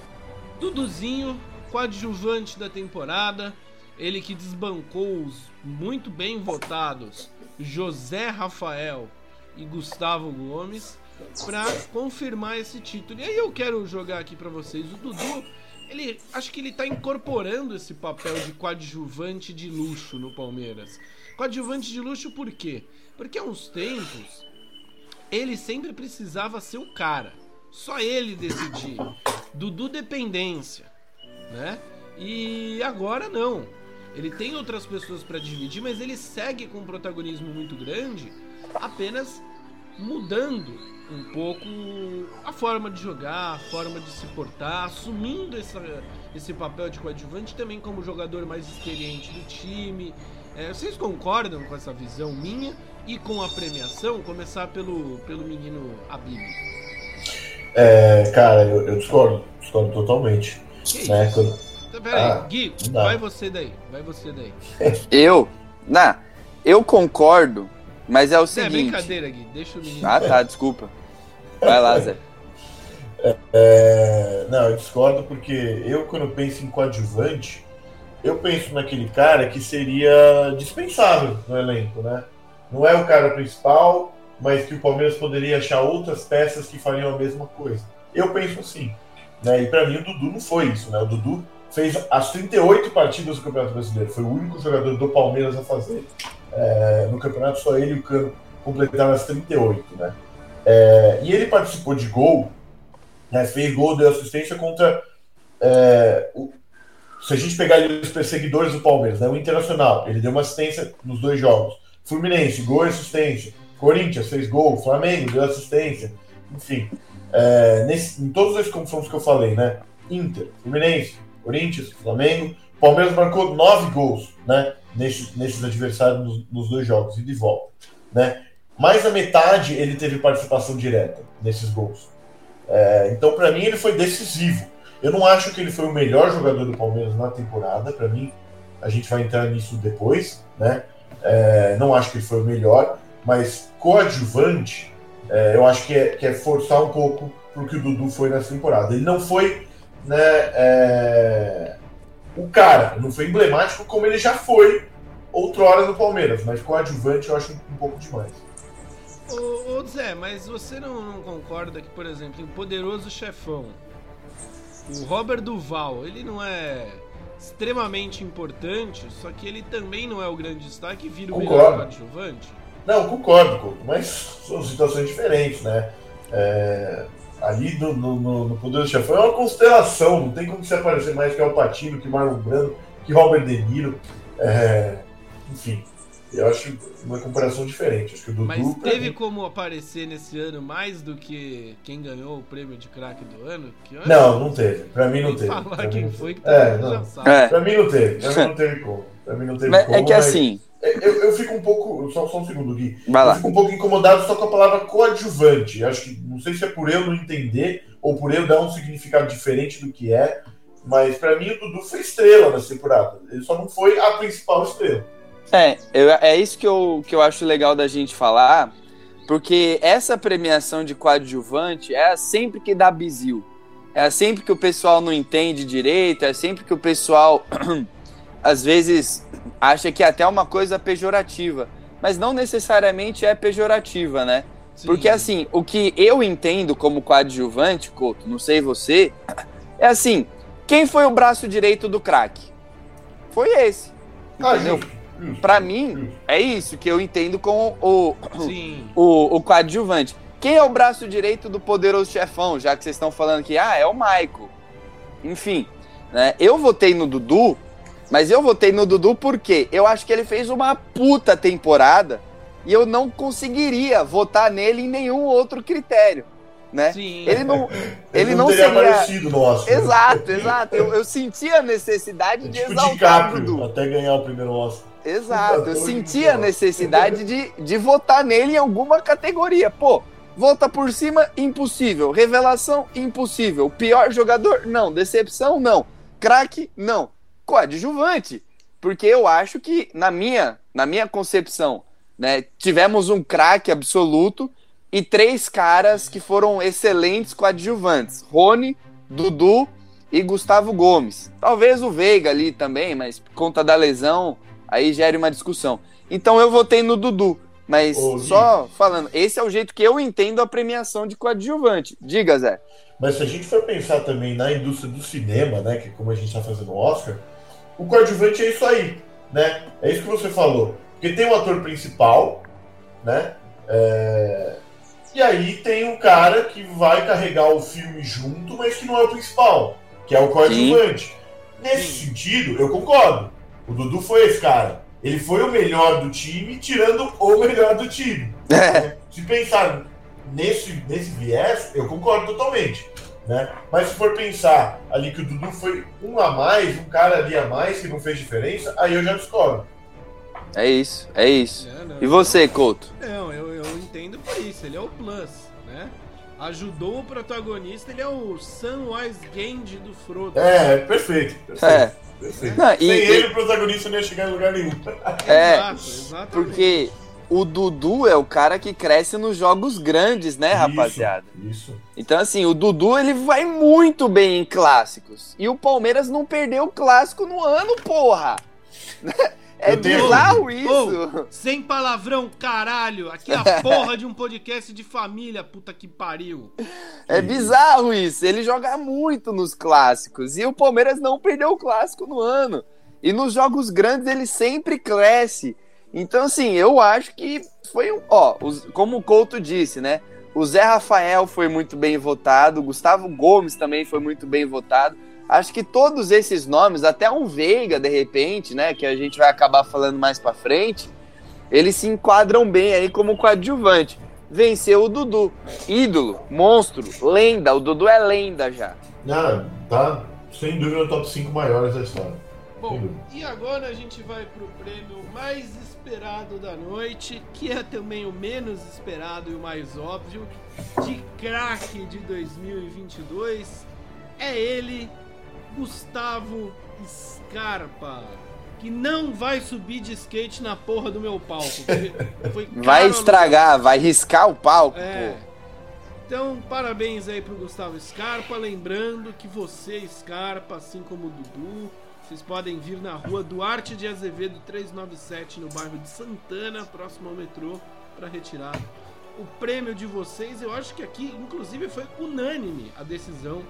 Duduzinho, coadjuvante da temporada, ele que desbancou os muito bem votados José Rafael e Gustavo Gomes para confirmar esse título. E aí eu quero jogar aqui para vocês o Dudu. Ele acho que ele tá incorporando esse papel de coadjuvante de luxo no Palmeiras. Coadjuvante de luxo por quê? Porque há uns tempos ele sempre precisava ser o cara. Só ele decidir. Dudu dependência, né? E agora não. Ele tem outras pessoas para dividir, mas ele segue com um protagonismo muito grande, apenas mudando um pouco a forma de jogar, a forma de se portar, assumindo essa, esse papel de coadjuvante também como jogador mais experiente do time. É, vocês concordam com essa visão minha e com a premiação? Começar pelo, pelo menino Abib. É, cara, eu, eu, discordo, discordo totalmente. Que né? Quando... Então, peraí, ah, Gui, vai você daí, vai você daí. eu? Não, eu concordo mas é o seguinte. É brincadeira, Gui. Deixa o menino. Ah, tá, desculpa. Vai lá, Zé. É, é, não, eu discordo porque eu, quando penso em coadjuvante, eu penso naquele cara que seria dispensável no elenco, né? Não é o cara principal, mas que o Palmeiras poderia achar outras peças que fariam a mesma coisa. Eu penso assim. Né? E para mim o Dudu não foi isso, né? O Dudu fez as 38 partidas do Campeonato Brasileiro. Foi o único jogador do Palmeiras a fazer. É, no campeonato, só ele e o Cano completaram as 38, né? É, e ele participou de gol, né, fez gol, deu assistência contra. É, o, se a gente pegar ali os perseguidores do Palmeiras, né, o Internacional, ele deu uma assistência nos dois jogos. Fluminense, gol e assistência. Corinthians fez gol, Flamengo deu assistência. Enfim, é, nesse, em todos os confrontos que eu falei, né? Inter, Fluminense, Corinthians, Flamengo, Palmeiras marcou nove gols, né? Nesses, nesses adversários nos, nos, dois jogos, e de volta, né? Mais da metade ele teve participação direta nesses gols. É, então, para mim, ele foi decisivo. Eu não acho que ele foi o melhor jogador do Palmeiras na temporada. Para mim, a gente vai entrar nisso depois, né? É, não acho que ele foi o melhor, mas coadjuvante, é, eu acho que é, que é forçar um pouco pro que o Dudu foi nessa temporada. Ele não foi, né? É, o cara, não foi emblemático como ele já foi outrora no Palmeiras, mas coadjuvante eu acho um, um pouco demais. Ô, ô Zé, mas você não, não, concorda que, por exemplo, em Poderoso Chefão, o Robert Duval, ele não é extremamente importante, só que ele também não é o grande destaque e vira o concordo. melhor coadjuvante? Não, concordo, mas são situações diferentes, né? É, ali no, no, no Poderoso Chefão é uma constelação, não tem como se aparecer mais que Alpatino, que Marlon Brando, que Robert De Niro. É, enfim, eu acho uma comparação diferente. Acho que o Dudu, Mas teve mim... como aparecer nesse ano mais do que quem ganhou o prêmio de craque do ano? não, não teve. Pra mim não teve. Falar pra quem foi que é, não. É. Pra mim não teve. Pra mim não teve como. Pra mim não teve mas como. É que mas... assim. Eu, eu fico um pouco. Só, só um segundo, Gui. Vai lá. Eu fico um pouco incomodado só com a palavra coadjuvante. Acho que não sei se é por eu não entender ou por eu dar um significado diferente do que é. Mas para mim o Dudu foi estrela nessa temporada. Ele só não foi a principal estrela. É, eu, é isso que eu, que eu acho legal da gente falar, porque essa premiação de coadjuvante é sempre que dá bizil. É sempre que o pessoal não entende direito, é sempre que o pessoal [CLEARS THROAT] às vezes acha que é até uma coisa pejorativa, mas não necessariamente é pejorativa, né? Sim. Porque assim, o que eu entendo como coadjuvante, Couto, não sei você, é assim, quem foi o braço direito do craque? Foi esse. Ah, entendeu? Para mim, é isso que eu entendo com o, o, o coadjuvante. Quem é o braço direito do poderoso chefão, já que vocês estão falando que ah, é o Maico. Enfim, né? Eu votei no Dudu, mas eu votei no Dudu porque eu acho que ele fez uma puta temporada e eu não conseguiria votar nele em nenhum outro critério. Né? Sim. Ele não, [LAUGHS] ele, ele não, não seria aparecido no Oscar. Exato, exato. Eu, eu senti a necessidade é de tipo exaltar o Dudu. Até ganhar o primeiro Oscar. Exato, eu senti a necessidade de, de votar nele em alguma categoria. Pô, volta por cima, impossível. Revelação, impossível. Pior jogador, não. Decepção, não. Craque, não. Coadjuvante. Porque eu acho que, na minha, na minha concepção, né, tivemos um craque absoluto e três caras que foram excelentes coadjuvantes: Rony, Dudu e Gustavo Gomes. Talvez o Veiga ali também, mas por conta da lesão aí gere uma discussão. Então eu votei no Dudu, mas Ô, só falando, esse é o jeito que eu entendo a premiação de coadjuvante. Diga, Zé. Mas se a gente for pensar também na indústria do cinema, né, que como a gente está fazendo o Oscar, o coadjuvante é isso aí, né? É isso que você falou. Porque tem um ator principal, né? É... E aí tem um cara que vai carregar o filme junto, mas que não é o principal, que é o coadjuvante. Sim. Nesse Sim. sentido, eu concordo. O Dudu foi esse cara. Ele foi o melhor do time, tirando o melhor do time. É. [LAUGHS] Se pensar nesse, nesse viés, eu concordo totalmente. Né? Mas se for pensar ali que o Dudu foi um a mais, um cara ali a mais que não fez diferença, aí eu já discordo. É isso, é isso. É, não, e você, Couto? Não, eu, eu entendo por isso, ele é o plus, né? Ajudou o protagonista, ele é o Samwise Gandhi do Frodo. É, perfeito. perfeito. É. Não, e, Sem ele, o protagonista não ia chegar em lugar nenhum. É, Exato, porque o Dudu é o cara que cresce nos jogos grandes, né, rapaziada? Isso. Então, assim, o Dudu ele vai muito bem em clássicos. E o Palmeiras não perdeu o clássico no ano, porra! [LAUGHS] É bizarro isso. Oh, sem palavrão, caralho. Aqui é a [LAUGHS] porra de um podcast de família, puta que pariu. É bizarro isso. Ele joga muito nos clássicos. E o Palmeiras não perdeu o clássico no ano. E nos jogos grandes ele sempre cresce. Então, assim, eu acho que foi um. Ó, como o Couto disse, né? O Zé Rafael foi muito bem votado. O Gustavo Gomes também foi muito bem votado. Acho que todos esses nomes, até um Veiga, de repente, né, que a gente vai acabar falando mais para frente, eles se enquadram bem aí como coadjuvante. Venceu o Dudu, ídolo, monstro, lenda. O Dudu é lenda já. Ah, tá sem dúvida no top 5 maiores da história. Bom, e agora a gente vai pro prêmio mais esperado da noite, que é também o menos esperado e o mais óbvio, de craque de 2022. É ele, Gustavo Scarpa, que não vai subir de skate na porra do meu palco. [LAUGHS] vai estragar, vai riscar o palco, é. Então, parabéns aí pro Gustavo Scarpa. Lembrando que você, Scarpa, assim como o Dudu, Vocês podem vir na rua Duarte de Azevedo 397, no bairro de Santana, próximo ao metrô, para retirar o prêmio de vocês. Eu acho que aqui, inclusive, foi unânime a decisão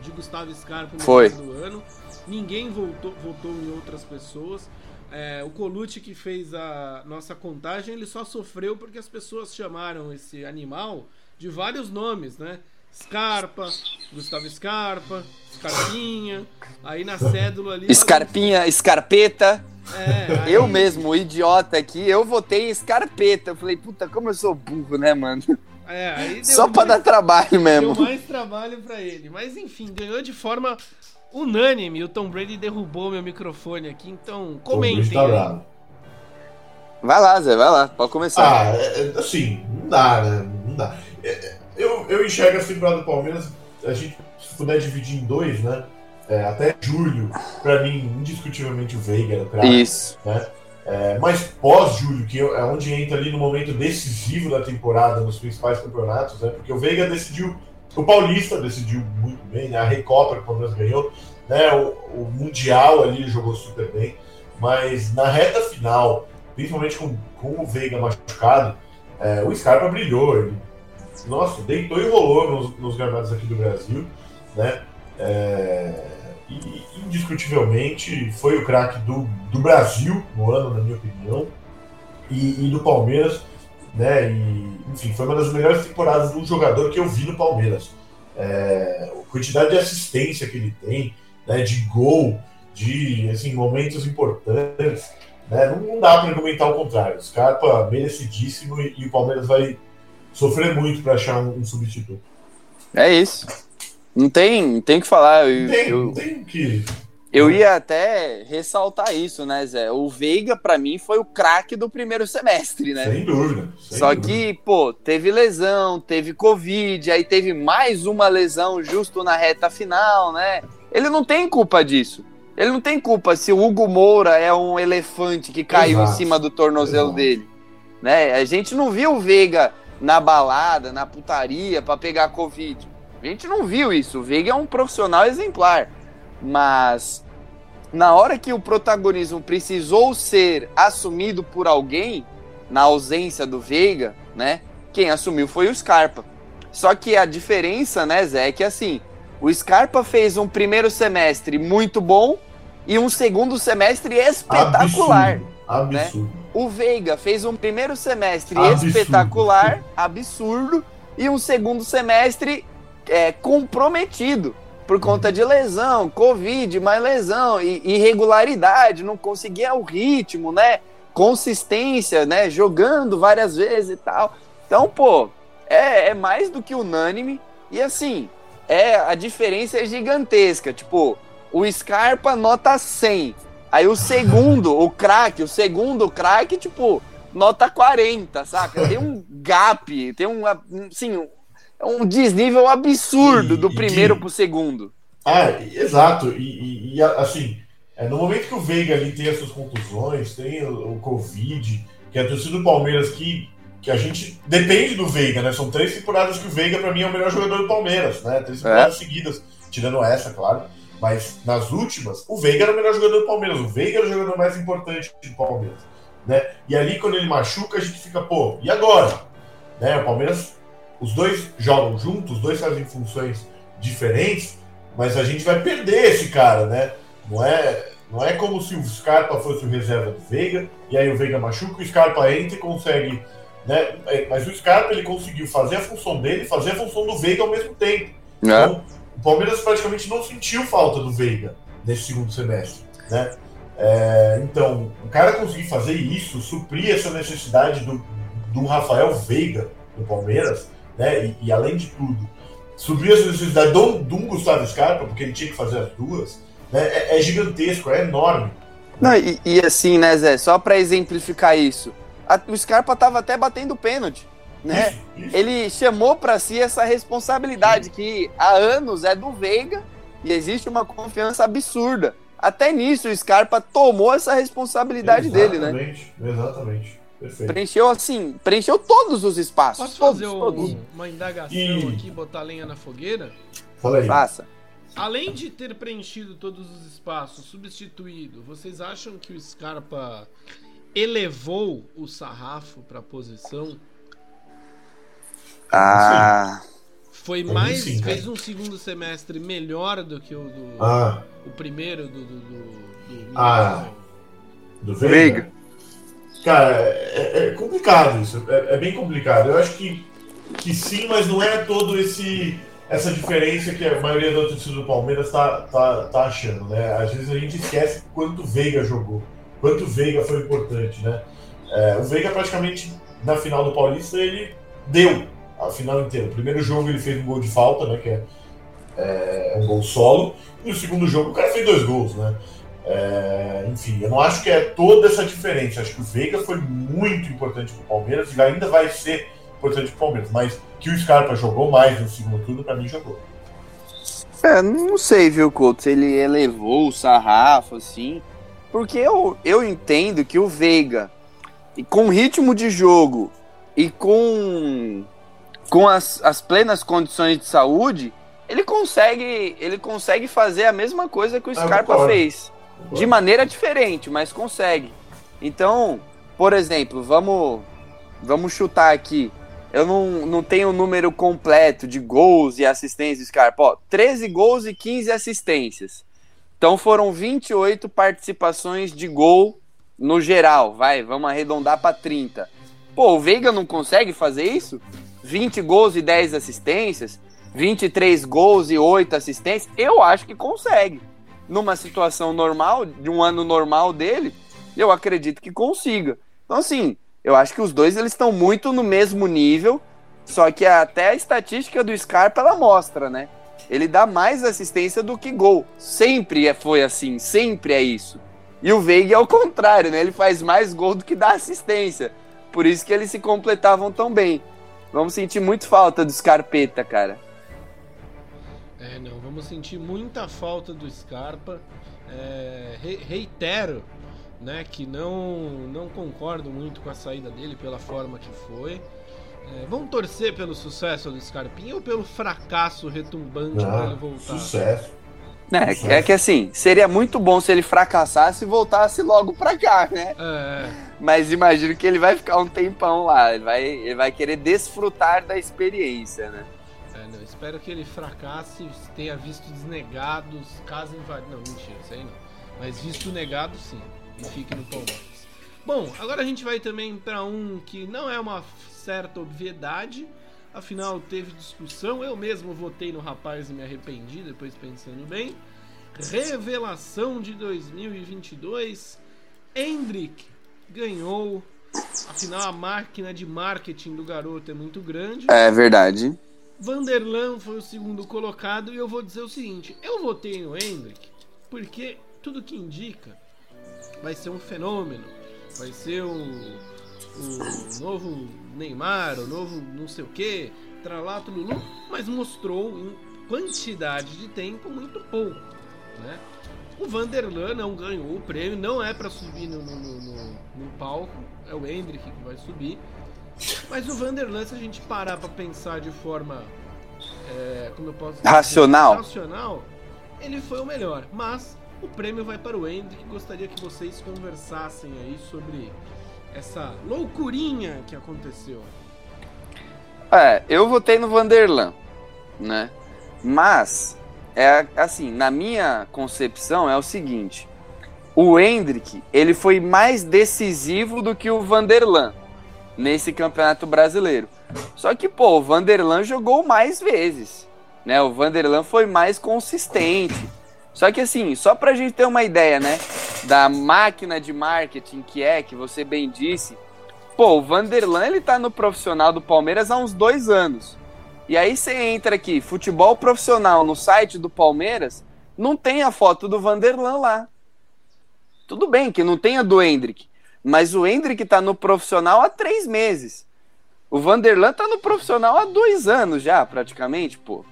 de Gustavo Scarpa no Foi. do ano. Ninguém votou, votou em outras pessoas. É, o Colucci que fez a nossa contagem, ele só sofreu porque as pessoas chamaram esse animal de vários nomes, né? Scarpa, Gustavo Scarpa, Scarpinha. Aí na cédula ali. Escarpinha, escarpeta. É, aí- Eu mesmo, o idiota aqui, eu votei em escarpeta. Eu falei, puta, como eu sou burro, né, mano? É, aí deu Só pra mais- dar trabalho Deu mesmo. mais trabalho pra ele. Mas enfim, ganhou de forma unânime. O Tom Brady derrubou meu microfone aqui, então comentem. tá bravo. Vai lá, Zé, vai lá, pode começar. Ah, é, é, assim, não dá, né? Não dá. É, é, Eu, eu enxergo pro lado do Palmeiras, a gente, se puder dividir em dois, né? É, até julho, pra mim, indiscutivelmente o Veiga era craque. Isso. É, mas pós-julho, que é onde entra ali no momento decisivo da temporada nos principais campeonatos, né? Porque o Veiga decidiu, o Paulista decidiu muito bem, né? A Recopa que o Palmeiras ganhou, né? O, o Mundial ali jogou super bem, mas na reta final, principalmente com, com o Veiga machucado, é, o Scarpa brilhou. Ele, nossa, deitou e rolou nos, nos gramados aqui do Brasil, né? É, e indiscutivelmente foi o craque do, do Brasil no ano, na minha opinião, e, e do Palmeiras, né? E, enfim, foi uma das melhores temporadas um jogador que eu vi no Palmeiras. É, a quantidade de assistência que ele tem, né, de gol, de assim, momentos importantes, né, não, não dá para argumentar o contrário. Scarpa merecidíssimo e, e o Palmeiras vai sofrer muito para achar um, um substituto. É isso. Não tem, não tem o que falar. Eu, tem, eu, tem que. eu ia até ressaltar isso, né, Zé? O Veiga, pra mim, foi o craque do primeiro semestre, né? Sem dúvida. sem Só dúvida. que, pô, teve lesão, teve Covid, aí teve mais uma lesão justo na reta final, né? Ele não tem culpa disso. Ele não tem culpa se o Hugo Moura é um elefante que caiu Exato. em cima do tornozelo Exato. dele. Né? A gente não viu o Veiga na balada, na putaria, pra pegar Covid. A gente não viu isso. O Veiga é um profissional exemplar. Mas na hora que o protagonismo precisou ser assumido por alguém, na ausência do Veiga, né? Quem assumiu foi o Scarpa. Só que a diferença, né, Zé, é que assim, o Scarpa fez um primeiro semestre muito bom e um segundo semestre espetacular. Absurdo. absurdo. O Veiga fez um primeiro semestre Absurdo. espetacular, absurdo, e um segundo semestre é, comprometido por conta de lesão, Covid, mais lesão, e irregularidade, não conseguia o ritmo, né? Consistência, né? Jogando várias vezes e tal. Então, pô, é, é mais do que unânime. E assim, é a diferença é gigantesca. Tipo, o Scarpa nota 100. Aí o segundo, o craque, o segundo craque, tipo, nota 40, saca? Tem um gap, tem um, assim, um, desnível absurdo E- do primeiro que- pro segundo. Ah, exato. E, e- e, assim, é, no momento que o Veiga ali tem as suas contusões, tem o, o Covid, que a torcida do Palmeiras que, que a gente depende do Veiga, né? São três temporadas que o Veiga, pra mim, é o melhor jogador do Palmeiras, né? Três temporadas seguidas, tirando essa, claro. Mas nas últimas, o Veiga era o melhor jogador do Palmeiras. O Veiga era o jogador mais importante do Palmeiras. Né? E ali, quando ele machuca, a gente fica, pô, e agora? Né? O Palmeiras, os dois jogam juntos, os dois fazem funções diferentes, mas a gente vai perder esse cara, né? Não é, não é como se o Scarpa fosse o reserva do Veiga, e aí o Veiga machuca, o Scarpa entra e consegue. Né? É, Mas o Scarpa ele conseguiu fazer a função dele, fazer a função do Veiga ao mesmo tempo. Né? Então, o Palmeiras praticamente não sentiu falta do Veiga nesse segundo semestre, né? É, então, o cara conseguir fazer isso, suprir essa necessidade do, do Rafael Veiga no Palmeiras, né? E, e, além de tudo, suprir essa necessidade do, do Gustavo Scarpa, porque ele tinha que fazer as duas, né? É, é gigantesco, é enorme. Não, e, e assim, né, Zé, só pra exemplificar isso, a- o Scarpa tava até batendo pênalti, né? Ele chamou pra si essa responsabilidade que há anos é do Veiga e existe uma confiança absurda. Até nisso o Scarpa tomou essa responsabilidade dele, né? Exatamente, Exatamente. Perfeito. Preencheu assim, preencheu todos os espaços. Posso todos, fazer um- todos. uma indagação E- aqui, botar lenha na fogueira? Fala aí. Faça. além de ter preenchido todos os espaços, substituído, vocês acham que o Scarpa elevou o sarrafo para a posição? Ah. Foi mais. Sim, fez um segundo semestre melhor do que o do. Ah. O primeiro do. do, do, do ah. Do Veiga. Cara, é, é complicado isso. É, é, bem complicado. Eu acho que, que sim, mas não é todo esse essa diferença que a maioria da torcida do Palmeiras tá, tá, tá achando, né? Às vezes a gente esquece quanto o Veiga jogou, quanto o Veiga foi importante, né? É, o Veiga praticamente na final do Paulista ele deu a final inteira. O primeiro jogo ele fez um gol de falta, né? Que é, é um gol solo. E no segundo jogo o cara fez dois gols, né? É, enfim, eu não acho que é toda essa diferença. Acho que o Veiga foi muito importante para o Palmeiras e ainda vai ser importante para o Palmeiras. Mas que o Scarpa jogou mais no segundo turno, para mim jogou. É, não sei, viu, Couto, se ele elevou o sarrafo, assim. Porque eu, eu entendo que o Veiga, com ritmo de jogo e com com as, as plenas condições de saúde, ele consegue, ele consegue fazer a mesma coisa que o Scarpa fez. De maneira diferente, mas consegue. Então, por exemplo, vamos, vamos chutar aqui. Eu não, não tenho o número completo de gols e assistências do Scarpa. Ó, 13 gols e 15 assistências. Então foram 28 participações de gol no geral. Vai, vamos arredondar para 30. Pô, o Veiga não consegue fazer isso? 20 gols e 10 assistências, 23 gols e 8 assistências, eu acho que consegue. Numa situação normal, de um ano normal dele, eu acredito que consiga. Então, assim, eu acho que os dois eles estão muito no mesmo nível, só que até a estatística do Scarpa ela mostra, né? Ele dá mais assistência do que gol. Sempre é, foi assim, sempre é isso. E o Veiga é o contrário, né? Ele faz mais gol do que dá assistência. Por isso que eles se completavam tão bem. Vamos sentir muito falta do Scarpeta, cara. É, não, vamos sentir muita falta do Scarpa. É, reitero, né, que não, não concordo muito com a saída dele pela forma que foi. É, vamos torcer pelo sucesso do Scarpinha ou pelo fracasso retumbante para ele voltar? Sucesso. É, é que assim, seria muito bom se ele fracassasse e voltasse logo pra cá, né? É. Mas imagino que ele vai ficar um tempão lá, ele vai, ele vai querer desfrutar da experiência, né? É, não, espero que ele fracasse, tenha visto desnegados, caso invade. Não, mentira, isso aí não. Mas visto negado, sim. E fique no Palmeiras. Bom, agora a gente vai também para um que não é uma certa obviedade, Afinal, teve discussão. Eu mesmo votei no rapaz e me arrependi depois pensando bem. Revelação de 2022. Hendrick ganhou. Afinal, a máquina de marketing do garoto é muito grande. É verdade. Vanderlan foi o segundo colocado. E eu vou dizer o seguinte: eu votei no Hendrick porque tudo que indica vai ser um fenômeno. Vai ser o, o novo Neymar, o novo não sei o que, tralato Lulu, mas mostrou em quantidade de tempo muito pouco, né? O Vanderlan não ganhou o prêmio, não é para subir no, no, no, no, palco, é o Hendrick que vai subir. Mas o Vanderlan, se a gente parar para pensar de forma, é, como eu posso dizer, racional. racional, ele foi o melhor. Mas o prêmio vai para o Hendrick. Gostaria que vocês conversassem aí sobre essa loucurinha que aconteceu? É, eu votei no Vanderlan, né? Mas, é assim, na minha concepção é o seguinte: o Hendrick, ele foi mais decisivo do que o Vanderlan nesse Campeonato Brasileiro. Só que, pô, o Vanderlan jogou mais vezes, né? O Vanderlan foi mais consistente. Só que assim, só pra gente ter uma ideia, né, da máquina de marketing que é, que você bem disse, pô, o Vanderlan ele tá no profissional do Palmeiras há uns dois anos. E aí você entra aqui, futebol profissional no site do Palmeiras, não tem a foto do Vanderlan lá. Tudo bem que não tem a do Hendrick, mas o Hendrick tá no profissional há três meses. O Vanderlan tá no profissional há dois anos já, praticamente, pô.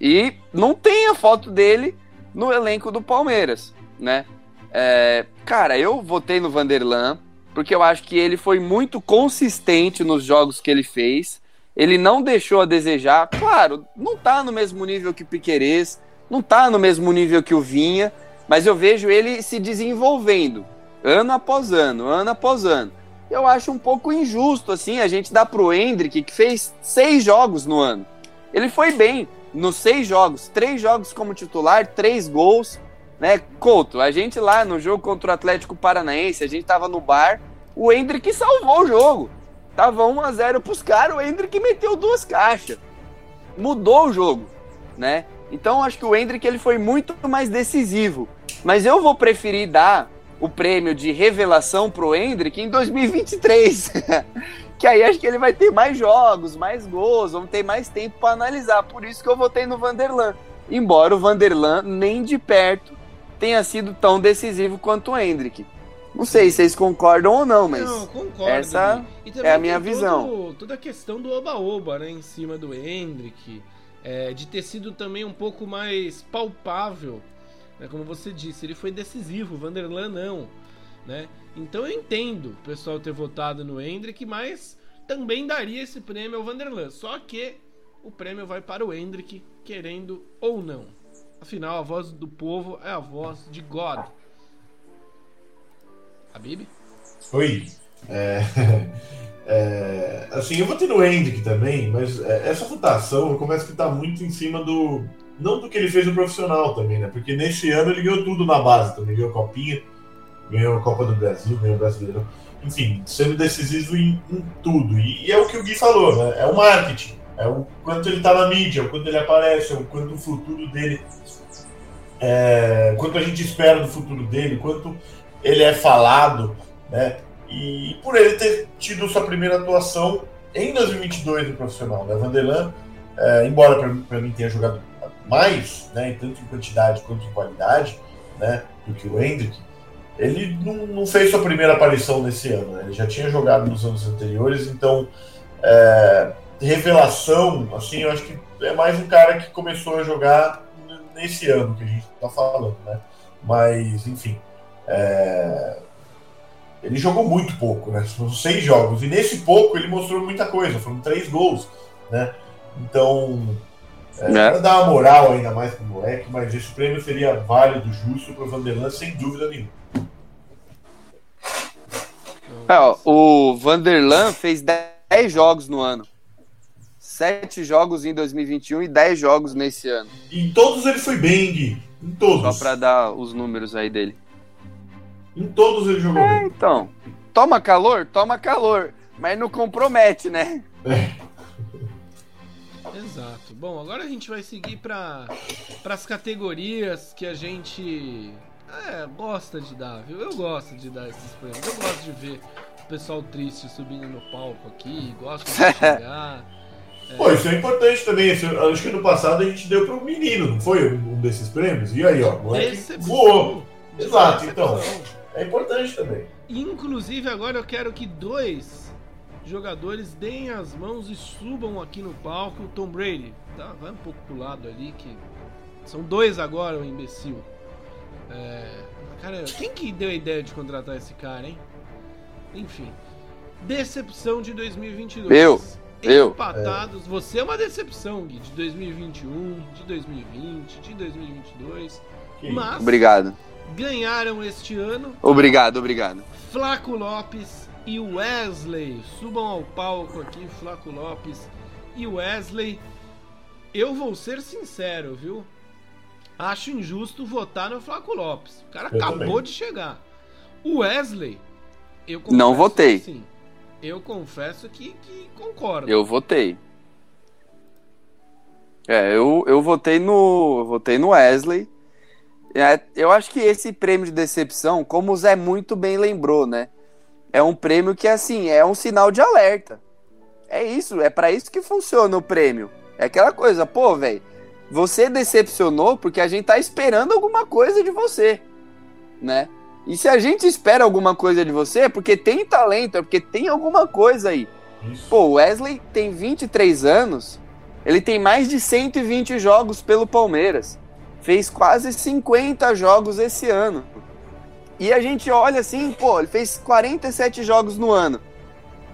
E não tem a foto dele no elenco do Palmeiras, né? É, cara, eu votei no Vanderlan porque eu acho que ele foi muito consistente nos jogos que ele fez. Ele não deixou a desejar. Claro, não tá no mesmo nível que Piquerez, Não tá no mesmo nível que o Vinha, mas eu vejo ele se desenvolvendo ano após ano, ano após ano. Eu acho um pouco injusto assim a gente dar pro Hendrick que fez seis jogos no ano. Ele foi bem nos seis jogos, três jogos como titular, três gols, né? Couto, a gente lá no jogo contra o Atlético Paranaense, a gente tava no bar, o Hendrick salvou o jogo. Tava 1 a 0 pros caras, o Hendrick meteu duas caixas. Mudou o jogo, né? Então acho que o Hendrick ele foi muito mais decisivo. Mas eu vou preferir dar o prêmio de revelação pro Hendrick em 2023. [LAUGHS] que aí acho que ele vai ter mais jogos, mais gols, vamos ter mais tempo para analisar. Por isso que eu votei no Vanderlan. Embora o Vanderlan nem de perto tenha sido tão decisivo quanto o Hendrick. Não sei se vocês concordam ou não, mas não, concordo, essa é a minha visão. Todo, toda a questão do oba-oba, né, em cima do Hendrick, é, de ter sido também um pouco mais palpável, né, como você disse, ele foi decisivo, o Vanderlan não, né? Então eu entendo o pessoal ter votado no Hendrick, mas também daria esse prêmio ao Vanderlan. Só que o prêmio vai para o Hendrick, querendo ou não. Afinal, a voz do povo é a voz de God. Habib? Oi. É, [LAUGHS] é, assim, eu vou ter no Hendrick também, mas é, essa votação eu começo que está muito em cima do. Não do que ele fez no profissional também, né? Porque nesse ano ele ganhou tudo na base também. Ganhou a Copinha, ganhou a Copa do Brasil, ganhou o Brasileiro. Enfim, sendo decisivo em, em tudo. E, e, é o que o Gui falou, né? É o marketing. É o quanto ele está na mídia, o quanto ele aparece, é o quanto o futuro dele. É, quanto a gente espera do futuro dele, quanto ele é falado, né? E por ele ter tido sua primeira atuação em 2022 no profissional, né? Vanderlan, é, embora para mim tenha jogado mais, né, tanto em quantidade quanto em qualidade, né, do que o Hendrick, ele não, não fez sua primeira aparição nesse ano. Né? Ele já tinha jogado nos anos anteriores, então é, revelação, assim, eu acho que é mais um cara que começou a jogar nesse ano que a gente está falando, né? Mas, enfim, é... Ele jogou muito pouco, né? Foram seis jogos. E nesse pouco ele mostrou muita coisa. Foram três gols, né? Então, é, é. para dar uma moral ainda mais pro moleque, mas esse prêmio seria válido, justo para o Vanderlan, sem dúvida nenhuma. É, ó, o Vanderlan fez 10 jogos no ano. 7 jogos em 2021 e 10 jogos nesse ano. Em todos ele foi bem, Gui. Em todos. Só para dar os números aí dele. Em todos ele jogou é, bem. Então, toma calor? Toma calor. Mas não compromete, né? É. [LAUGHS] Exato. Bom, agora a gente vai seguir para as categorias que a gente é, gosta de dar, viu? Eu gosto de dar esses prêmios. Eu gosto de ver o pessoal triste subindo no palco aqui, gosto de [LAUGHS] chegar. É... Pô, isso é importante também. Acho que no passado a gente deu para um menino, não foi? Um desses prêmios? E aí, ó, moleque voou. Exato, então. É importante também. Inclusive, agora eu quero que dois jogadores deem as mãos e subam aqui no palco. O Tom Brady, tá? vai um pouco pro lado ali, que são dois agora, o imbecil. É... Cara, quem que deu a ideia de contratar esse cara, hein? Enfim. Decepção de 2022. Eu. Eu. Empatados. É. Você é uma decepção, Gui, de 2021, de 2020, de 2022. Que mas. Obrigado ganharam este ano. Obrigado, obrigado. Flaco Lopes e Wesley. Subam ao palco aqui, Flaco Lopes e Wesley. Eu vou ser sincero, viu? Acho injusto votar no Flaco Lopes. O cara eu acabou também. de chegar. O Wesley, eu Não votei. Sim. Eu confesso que, que concordo. Eu votei. É, eu, eu votei no. Eu votei no Wesley. É, eu acho que esse prêmio de decepção, como o Zé muito bem lembrou, né? É um prêmio que, assim, é um sinal de alerta. É isso, é para isso que funciona o prêmio. É aquela coisa, pô, velho, você decepcionou porque a gente tá esperando alguma coisa de você, né? E se a gente espera alguma coisa de você, é porque tem talento, é porque tem alguma coisa aí. Isso. Pô, o Wesley tem 23 anos, ele tem mais de 120 jogos pelo Palmeiras fez quase 50 jogos esse ano. E a gente olha assim, pô, ele fez 47 jogos no ano.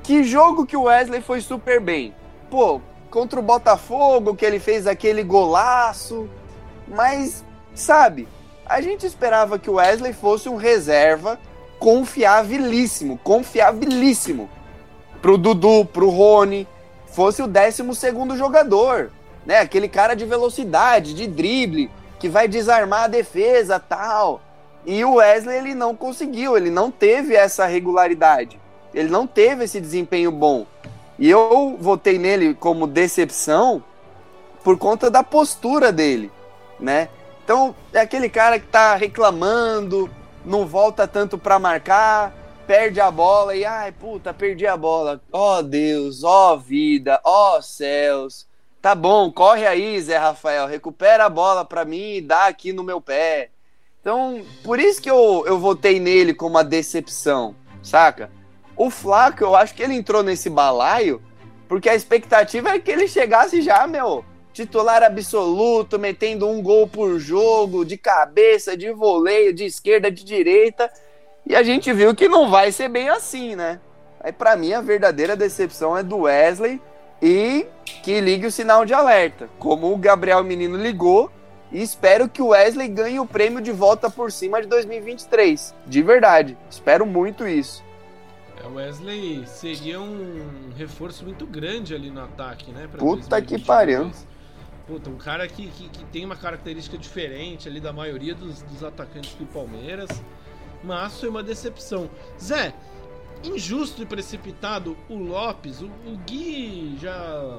Que jogo que o Wesley foi super bem? Pô, contra o Botafogo, que ele fez aquele golaço. Mas, sabe, a gente esperava que o Wesley fosse um reserva confiabilíssimo, confiabilíssimo. Pro Dudu, pro Rony, fosse o 12 segundo jogador, né? Aquele cara de velocidade, de drible, que vai desarmar a defesa, tal. E o Wesley ele não conseguiu, ele não teve essa regularidade. Ele não teve esse desempenho bom. E eu votei nele como decepção por conta da postura dele, né? Então, é aquele cara que tá reclamando, não volta tanto para marcar, perde a bola e ai, puta, perdi a bola. Ó oh, Deus, ó oh, vida, ó oh, céus. Tá bom, corre aí, Zé Rafael, recupera a bola para mim e dá aqui no meu pé. Então, por isso que eu, eu votei nele como uma decepção, saca? O Flaco, eu acho que ele entrou nesse balaio porque a expectativa é que ele chegasse já, meu, titular absoluto, metendo um gol por jogo, de cabeça, de voleio, de esquerda, de direita. E a gente viu que não vai ser bem assim, né? Aí para mim a verdadeira decepção é do Wesley e que ligue o sinal de alerta, como o Gabriel Menino ligou. E espero que o Wesley ganhe o prêmio de volta por cima de 2023. De verdade. Espero muito isso. É, o Wesley seria um reforço muito grande ali no ataque, né? Puta 2022. que pariu. Puta, um cara que, que, que, tem uma característica diferente ali da maioria dos, dos atacantes do Palmeiras. Mas foi uma decepção. Zé, injusto e precipitado o Lopes. O, o Gui já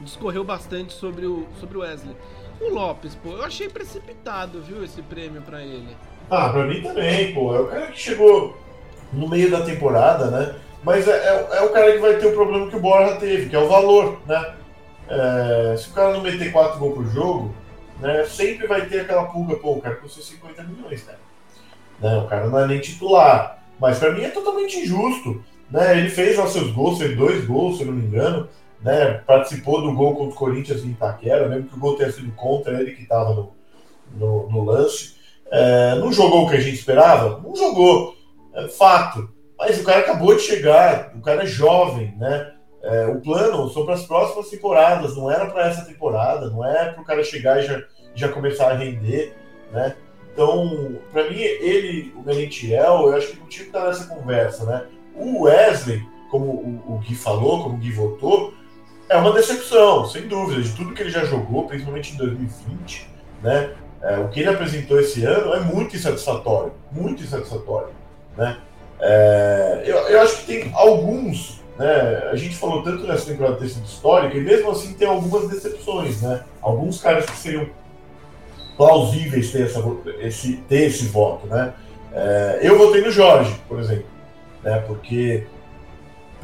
discorreu bastante sobre o, sobre o Wesley. O Lopes, pô, eu achei precipitado, viu, esse prêmio para ele. Ah, pra mim também, pô. É o cara que chegou no meio da temporada, né? Mas é, é, é o cara que vai ter o problema que o Borja teve, que é o valor, né? É, se o cara não meter 4 gols por jogo, né, sempre vai ter aquela pulga, pô, o cara custou 50 milhões, cara. Né, o cara não é nem titular. Mas para mim é totalmente injusto. Né, ele fez os seus gols, fez dois gols, se não me engano. Né, participou do gol contra o Corinthians em Itaquera, mesmo que o gol tenha sido contra ele que estava no, no, no, lance. É, não jogou o que a gente esperava? Não jogou. É fato. Mas o cara acabou de chegar, o cara é jovem, né? É, o plano são para as próximas temporadas, não era para essa temporada, não é para o cara chegar e já, já começar a render, né? Então, para mim, ele, o Merentiel, eu acho que tinha que estar nessa conversa, né? O Wesley, como o, o Gui falou, como o Gui votou, é uma decepção, sem dúvida, de tudo que ele já jogou, principalmente em 2020, né? É, o que ele apresentou esse ano é muito insatisfatório, muito insatisfatório, né? É, eu, eu acho que tem alguns né? A gente falou tanto nessa temporada ter sido histórica, e mesmo assim tem algumas decepções, né? Alguns caras que seriam plausíveis ter, essa, esse, ter esse voto, né? É, eu votei no Jorge, por exemplo, né? Porque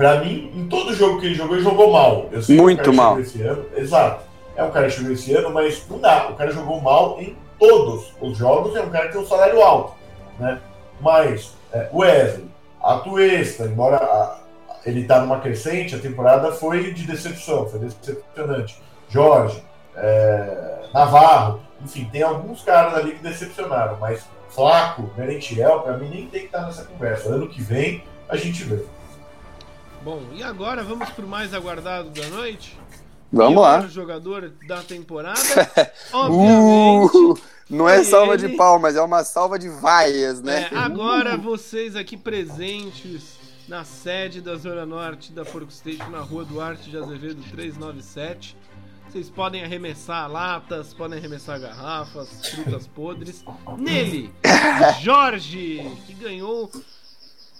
para mim, em todo jogo que ele jogou, ele jogou mal. Muito mal. Ano, exato. É um cara que chegou esse ano, mas não dá. O cara jogou mal em todos os jogos. É um cara que tem um salário alto, né? Mas é, Wesley, Atuesta, embora a, ele está numa crescente, a temporada foi de decepção, foi decepcionante. Jorge, é, Navarro, enfim, tem alguns caras ali que decepcionaram, mas Flaco, Merentiel, para mim nem tem que estar nessa conversa. Ano que vem a gente vê. Bom, e agora vamos para o mais aguardado da noite? Vamos lá. O jogador da temporada, [LAUGHS] obviamente. Uh, não é salva ele... de palmas, é uma salva de vaias, né? É, agora vocês aqui presentes na sede da Zona Norte da Porco Station, na rua Duarte de Azevedo 397. Vocês podem arremessar latas, podem arremessar garrafas, frutas podres. Nele, Jorge, que ganhou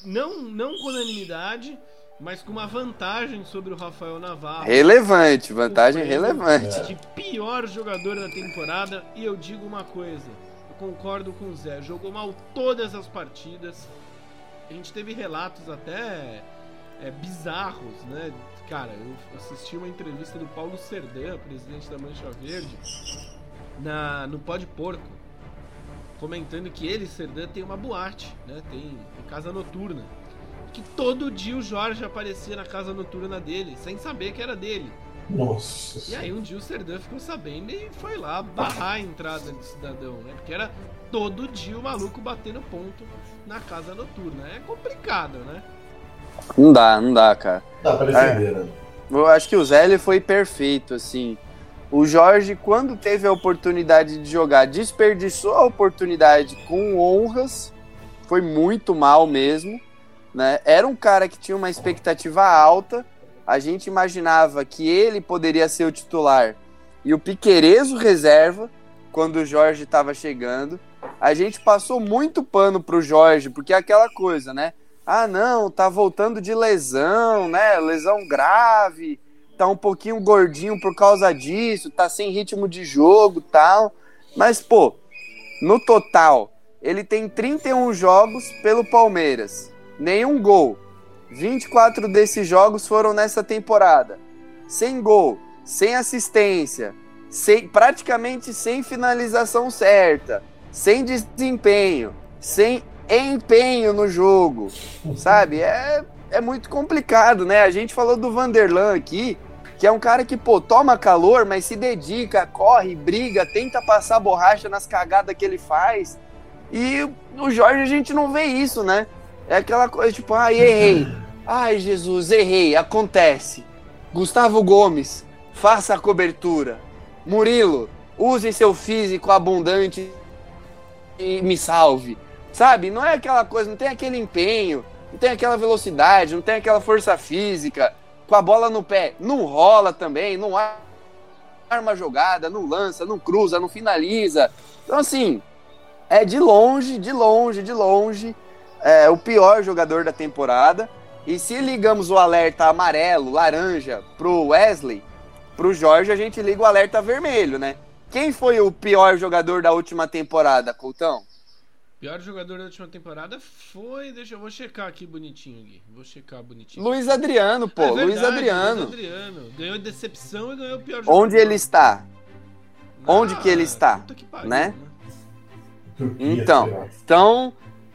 não, não com unanimidade, mas com uma vantagem sobre o Rafael Navarro. Relevante, vantagem relevante. De pior jogador da temporada. E eu digo uma coisa, eu concordo com o Zé, jogou mal todas as partidas a gente teve relatos até é, bizarros, né? Cara, eu assisti uma entrevista do Paulo Serdã, presidente da Mancha Verde, na, no Pó de Porco, comentando que ele, Serdã, tem uma boate, né? Tem, tem casa noturna. Que todo dia o Jorge aparecia na casa noturna dele, sem saber que era dele. Nossa. E aí um dia o Serdã ficou sabendo e foi lá barrar a entrada do cidadão, né? Porque era todo dia o maluco batendo ponto na casa noturna. É complicado, né? Não dá, não dá, cara. Dá pra entender, é, né? Eu acho que o Zé ele foi perfeito, assim. O Jorge, quando teve a oportunidade de jogar, desperdiçou a oportunidade com honras, foi muito mal mesmo. Né? Era um cara que tinha uma expectativa alta, a gente imaginava que ele poderia ser o titular e o Piquerezo reserva quando o Jorge estava chegando. A gente passou muito pano pro Jorge, porque é aquela coisa, né? Ah, não, tá voltando de lesão, né? Lesão grave tá um pouquinho gordinho por causa disso, tá sem ritmo de jogo tal. Mas, pô, no total, ele tem 31 jogos pelo Palmeiras, nenhum gol. 24 desses jogos foram nessa temporada. Sem gol, sem assistência, sem, praticamente sem finalização certa, sem desempenho, sem empenho no jogo, sabe? É, é muito complicado, né? A gente falou do Vanderlan aqui, que é um cara que, pô, toma calor, mas se dedica, corre, briga, tenta passar borracha nas cagadas que ele faz. E o Jorge a gente não vê isso, né? É aquela coisa tipo, ai, errei. [LAUGHS] Ai, Jesus, errei, acontece. Gustavo Gomes, faça a cobertura. Murilo, use seu físico abundante e me salve. Sabe? Não é aquela coisa, não tem aquele empenho, não tem aquela velocidade, não tem aquela força física com a bola no pé, não rola também, não arma jogada, não lança, não cruza, não finaliza. Então, assim, é de longe, de longe, de longe, é, o pior jogador da temporada. E se ligamos o alerta amarelo, laranja, pro Wesley, pro Jorge, a gente liga o alerta vermelho, né? Quem foi o pior jogador da última temporada, Coutão? Pior jogador da última temporada foi. Deixa eu vou checar aqui bonitinho, Gui. Vou checar bonitinho. Luiz Adriano, pô. É verdade, Luiz Adriano. Luiz Adriano. Ganhou decepção e ganhou o pior jogador. Onde ele está? Ah, Onde que ele está? Que pariu, né? né? Então, então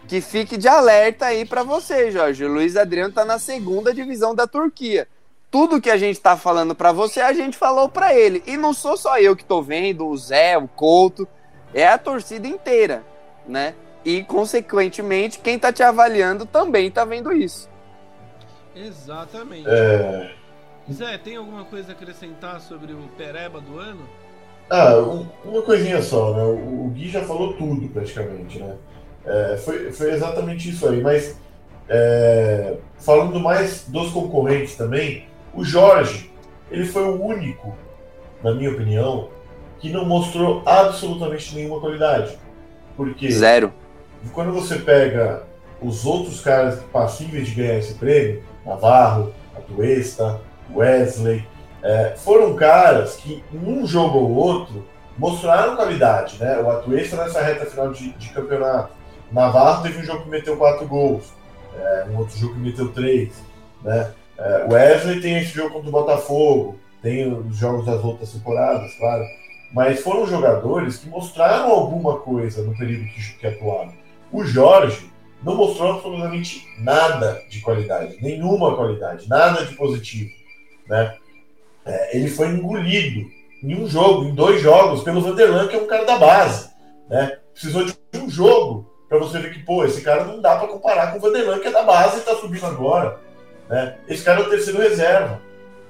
que fique de alerta aí para você, Jorge. O Luiz Adriano tá na segunda divisão da Turquia. Tudo que a gente tá falando para você, a gente falou para ele. E não sou só eu que tô vendo, o Zé, o Couto, é a torcida inteira, né? E, consequentemente, quem está te avaliando também está vendo isso. Exatamente. É... Zé, tem alguma coisa a acrescentar sobre o Pereba do ano? Ah, um, uma coisinha só, né? O, o, Gui já falou tudo praticamente, né? É, foi, foi exatamente isso aí, mas é, falando mais dos concorrentes também, o Jorge, ele foi o único, na minha opinião, que não mostrou absolutamente nenhuma qualidade. Porque Zero. E quando você pega os outros caras passíveis de ganhar esse prêmio, Navarro, Atuesta, Wesley, é, foram caras que um jogo ou outro mostraram qualidade, né? O Atuesta nessa reta final de, de campeonato. Navarro teve um jogo que meteu quatro gols, é, um outro jogo que meteu três, né? É, Wesley tem esse jogo contra o Botafogo, tem os jogos das outras temporadas, claro. Mas foram jogadores que mostraram alguma coisa no período que, que atuaram. O Jorge não mostrou absolutamente nada de qualidade, nenhuma qualidade, nada de positivo. Né? É, ele foi engolido em um jogo, em dois jogos, pelo Vanderlan, que é um cara da base. Né? Precisou de um jogo para você ver que, pô, esse cara não dá para comparar com o Vanderlan, que é da base e está subindo agora. Né? Esse cara é o terceiro reserva.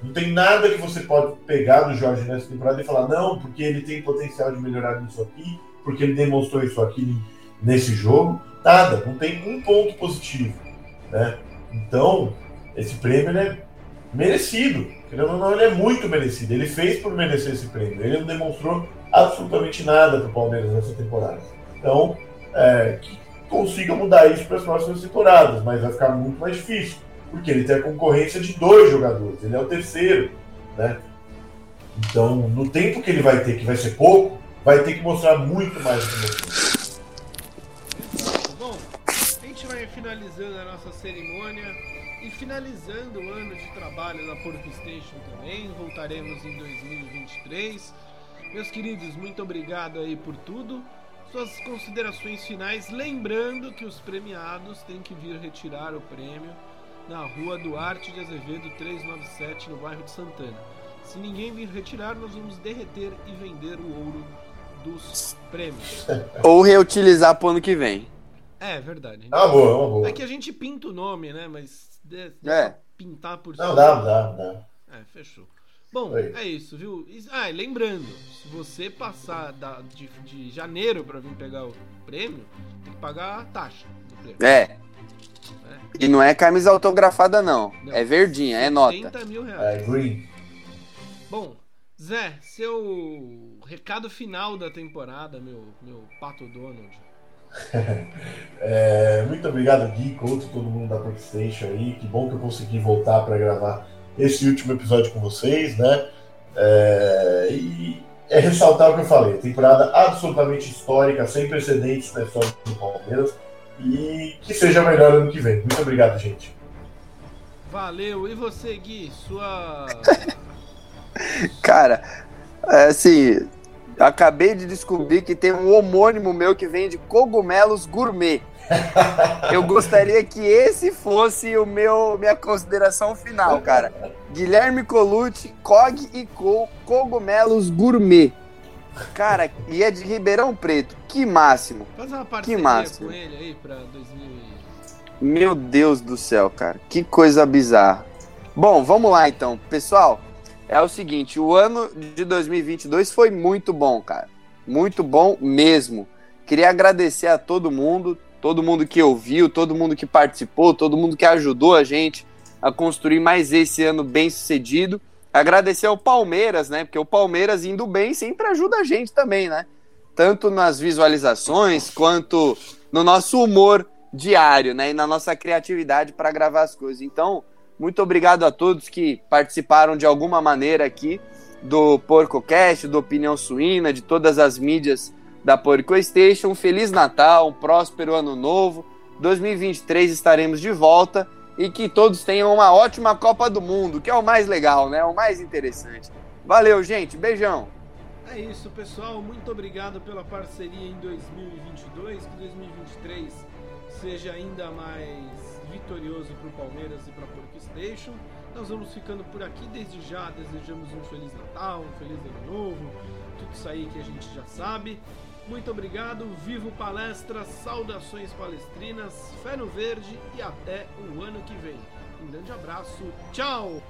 Não tem nada que você pode pegar do Jorge nessa temporada e falar, não, porque ele tem potencial de melhorar nisso aqui, porque ele demonstrou isso aqui nesse jogo, nada, não tem um ponto positivo. Né? Então, esse prêmio é merecido. Querendo ou não, ele é muito merecido. Ele fez por merecer esse prêmio. Ele não demonstrou absolutamente nada para o Palmeiras nessa temporada. Então, é, que consiga mudar isso para as próximas temporadas, mas vai ficar muito mais difícil, porque ele tem a concorrência de dois jogadores, ele é o terceiro, né? Então, no tempo que ele vai ter, que vai ser pouco, vai ter que mostrar muito mais do que finalizando a nossa cerimônia e finalizando o ano de trabalho da Porco Station também. Voltaremos em 2023. Meus queridos, muito obrigado aí por tudo. Suas considerações finais, lembrando que os premiados têm que vir retirar o prêmio na rua Duarte de Azevedo 397, no bairro de Santana. Se ninguém vir retirar, nós vamos derreter e vender o ouro dos prêmios. Ou reutilizar para o ano que vem. É, verdade. Ah, boa, é uma boa. É que a gente pinta o nome, né? Mas é. pintar por Não, dá, dá, dá. É, fechou. Bom, é isso, viu? Ah, e lembrando, se você passar da, de, de janeiro para vir pegar o prêmio, tem que pagar a taxa do prêmio. É. é. E não é camisa autografada, não. não. É verdinha, é nota. 30 mil reais. É green. Bom, Zé, seu recado final da temporada, meu, meu pato Donald. [LAUGHS] é, muito obrigado, Gui, Couto, todo mundo da PlayStation aí. Que bom que eu consegui voltar para gravar esse último episódio com vocês, né? É, e é ressaltar o que eu falei: temporada absolutamente histórica, sem precedentes na história do Palmeiras. E que seja melhor ano que vem. Muito obrigado, gente. Valeu. E você, Gui? Sua. [LAUGHS] Cara, é assim, acabei de descobrir que tem um homônimo meu que vende cogumelos gourmet. Eu gostaria que esse fosse o meu minha consideração final, cara. Guilherme Colucci, Cog e Co, cogumelos gourmet. Cara, e é de Ribeirão Preto. Que máximo. Faz uma parceria que máximo. com ele aí pra 2000 Meu Deus do céu, cara. Que coisa bizarra. Bom, vamos lá então. Pessoal, é o seguinte, o ano de 2022 foi muito bom, cara. Muito bom mesmo. Queria agradecer a todo mundo, todo mundo que ouviu, todo mundo que participou, todo mundo que ajudou a gente a construir mais esse ano bem sucedido. Agradecer ao Palmeiras, né? Porque o Palmeiras indo bem sempre ajuda a gente também, né? Tanto nas visualizações quanto no nosso humor diário, né? E na nossa criatividade para gravar as coisas. Então, muito obrigado a todos que participaram de alguma maneira aqui do PorcoCast, do Opinião Suína, de todas as mídias da Porco Station. Um Feliz Natal, um próspero ano novo. 2023 estaremos de volta e que todos tenham uma ótima Copa do Mundo, que é o mais legal, né? O mais interessante. Valeu, gente. Beijão. É isso, pessoal. Muito obrigado pela parceria em 2022. Que 2023 seja ainda mais vitorioso para o Palmeiras e para a Porco Station. Nós vamos ficando por aqui desde já. Desejamos um Feliz Natal, um Feliz Ano Novo, tudo isso aí que a gente já sabe. Muito obrigado, vivo palestra, saudações palestrinas, fé no verde e até o ano que vem. Um grande abraço, tchau!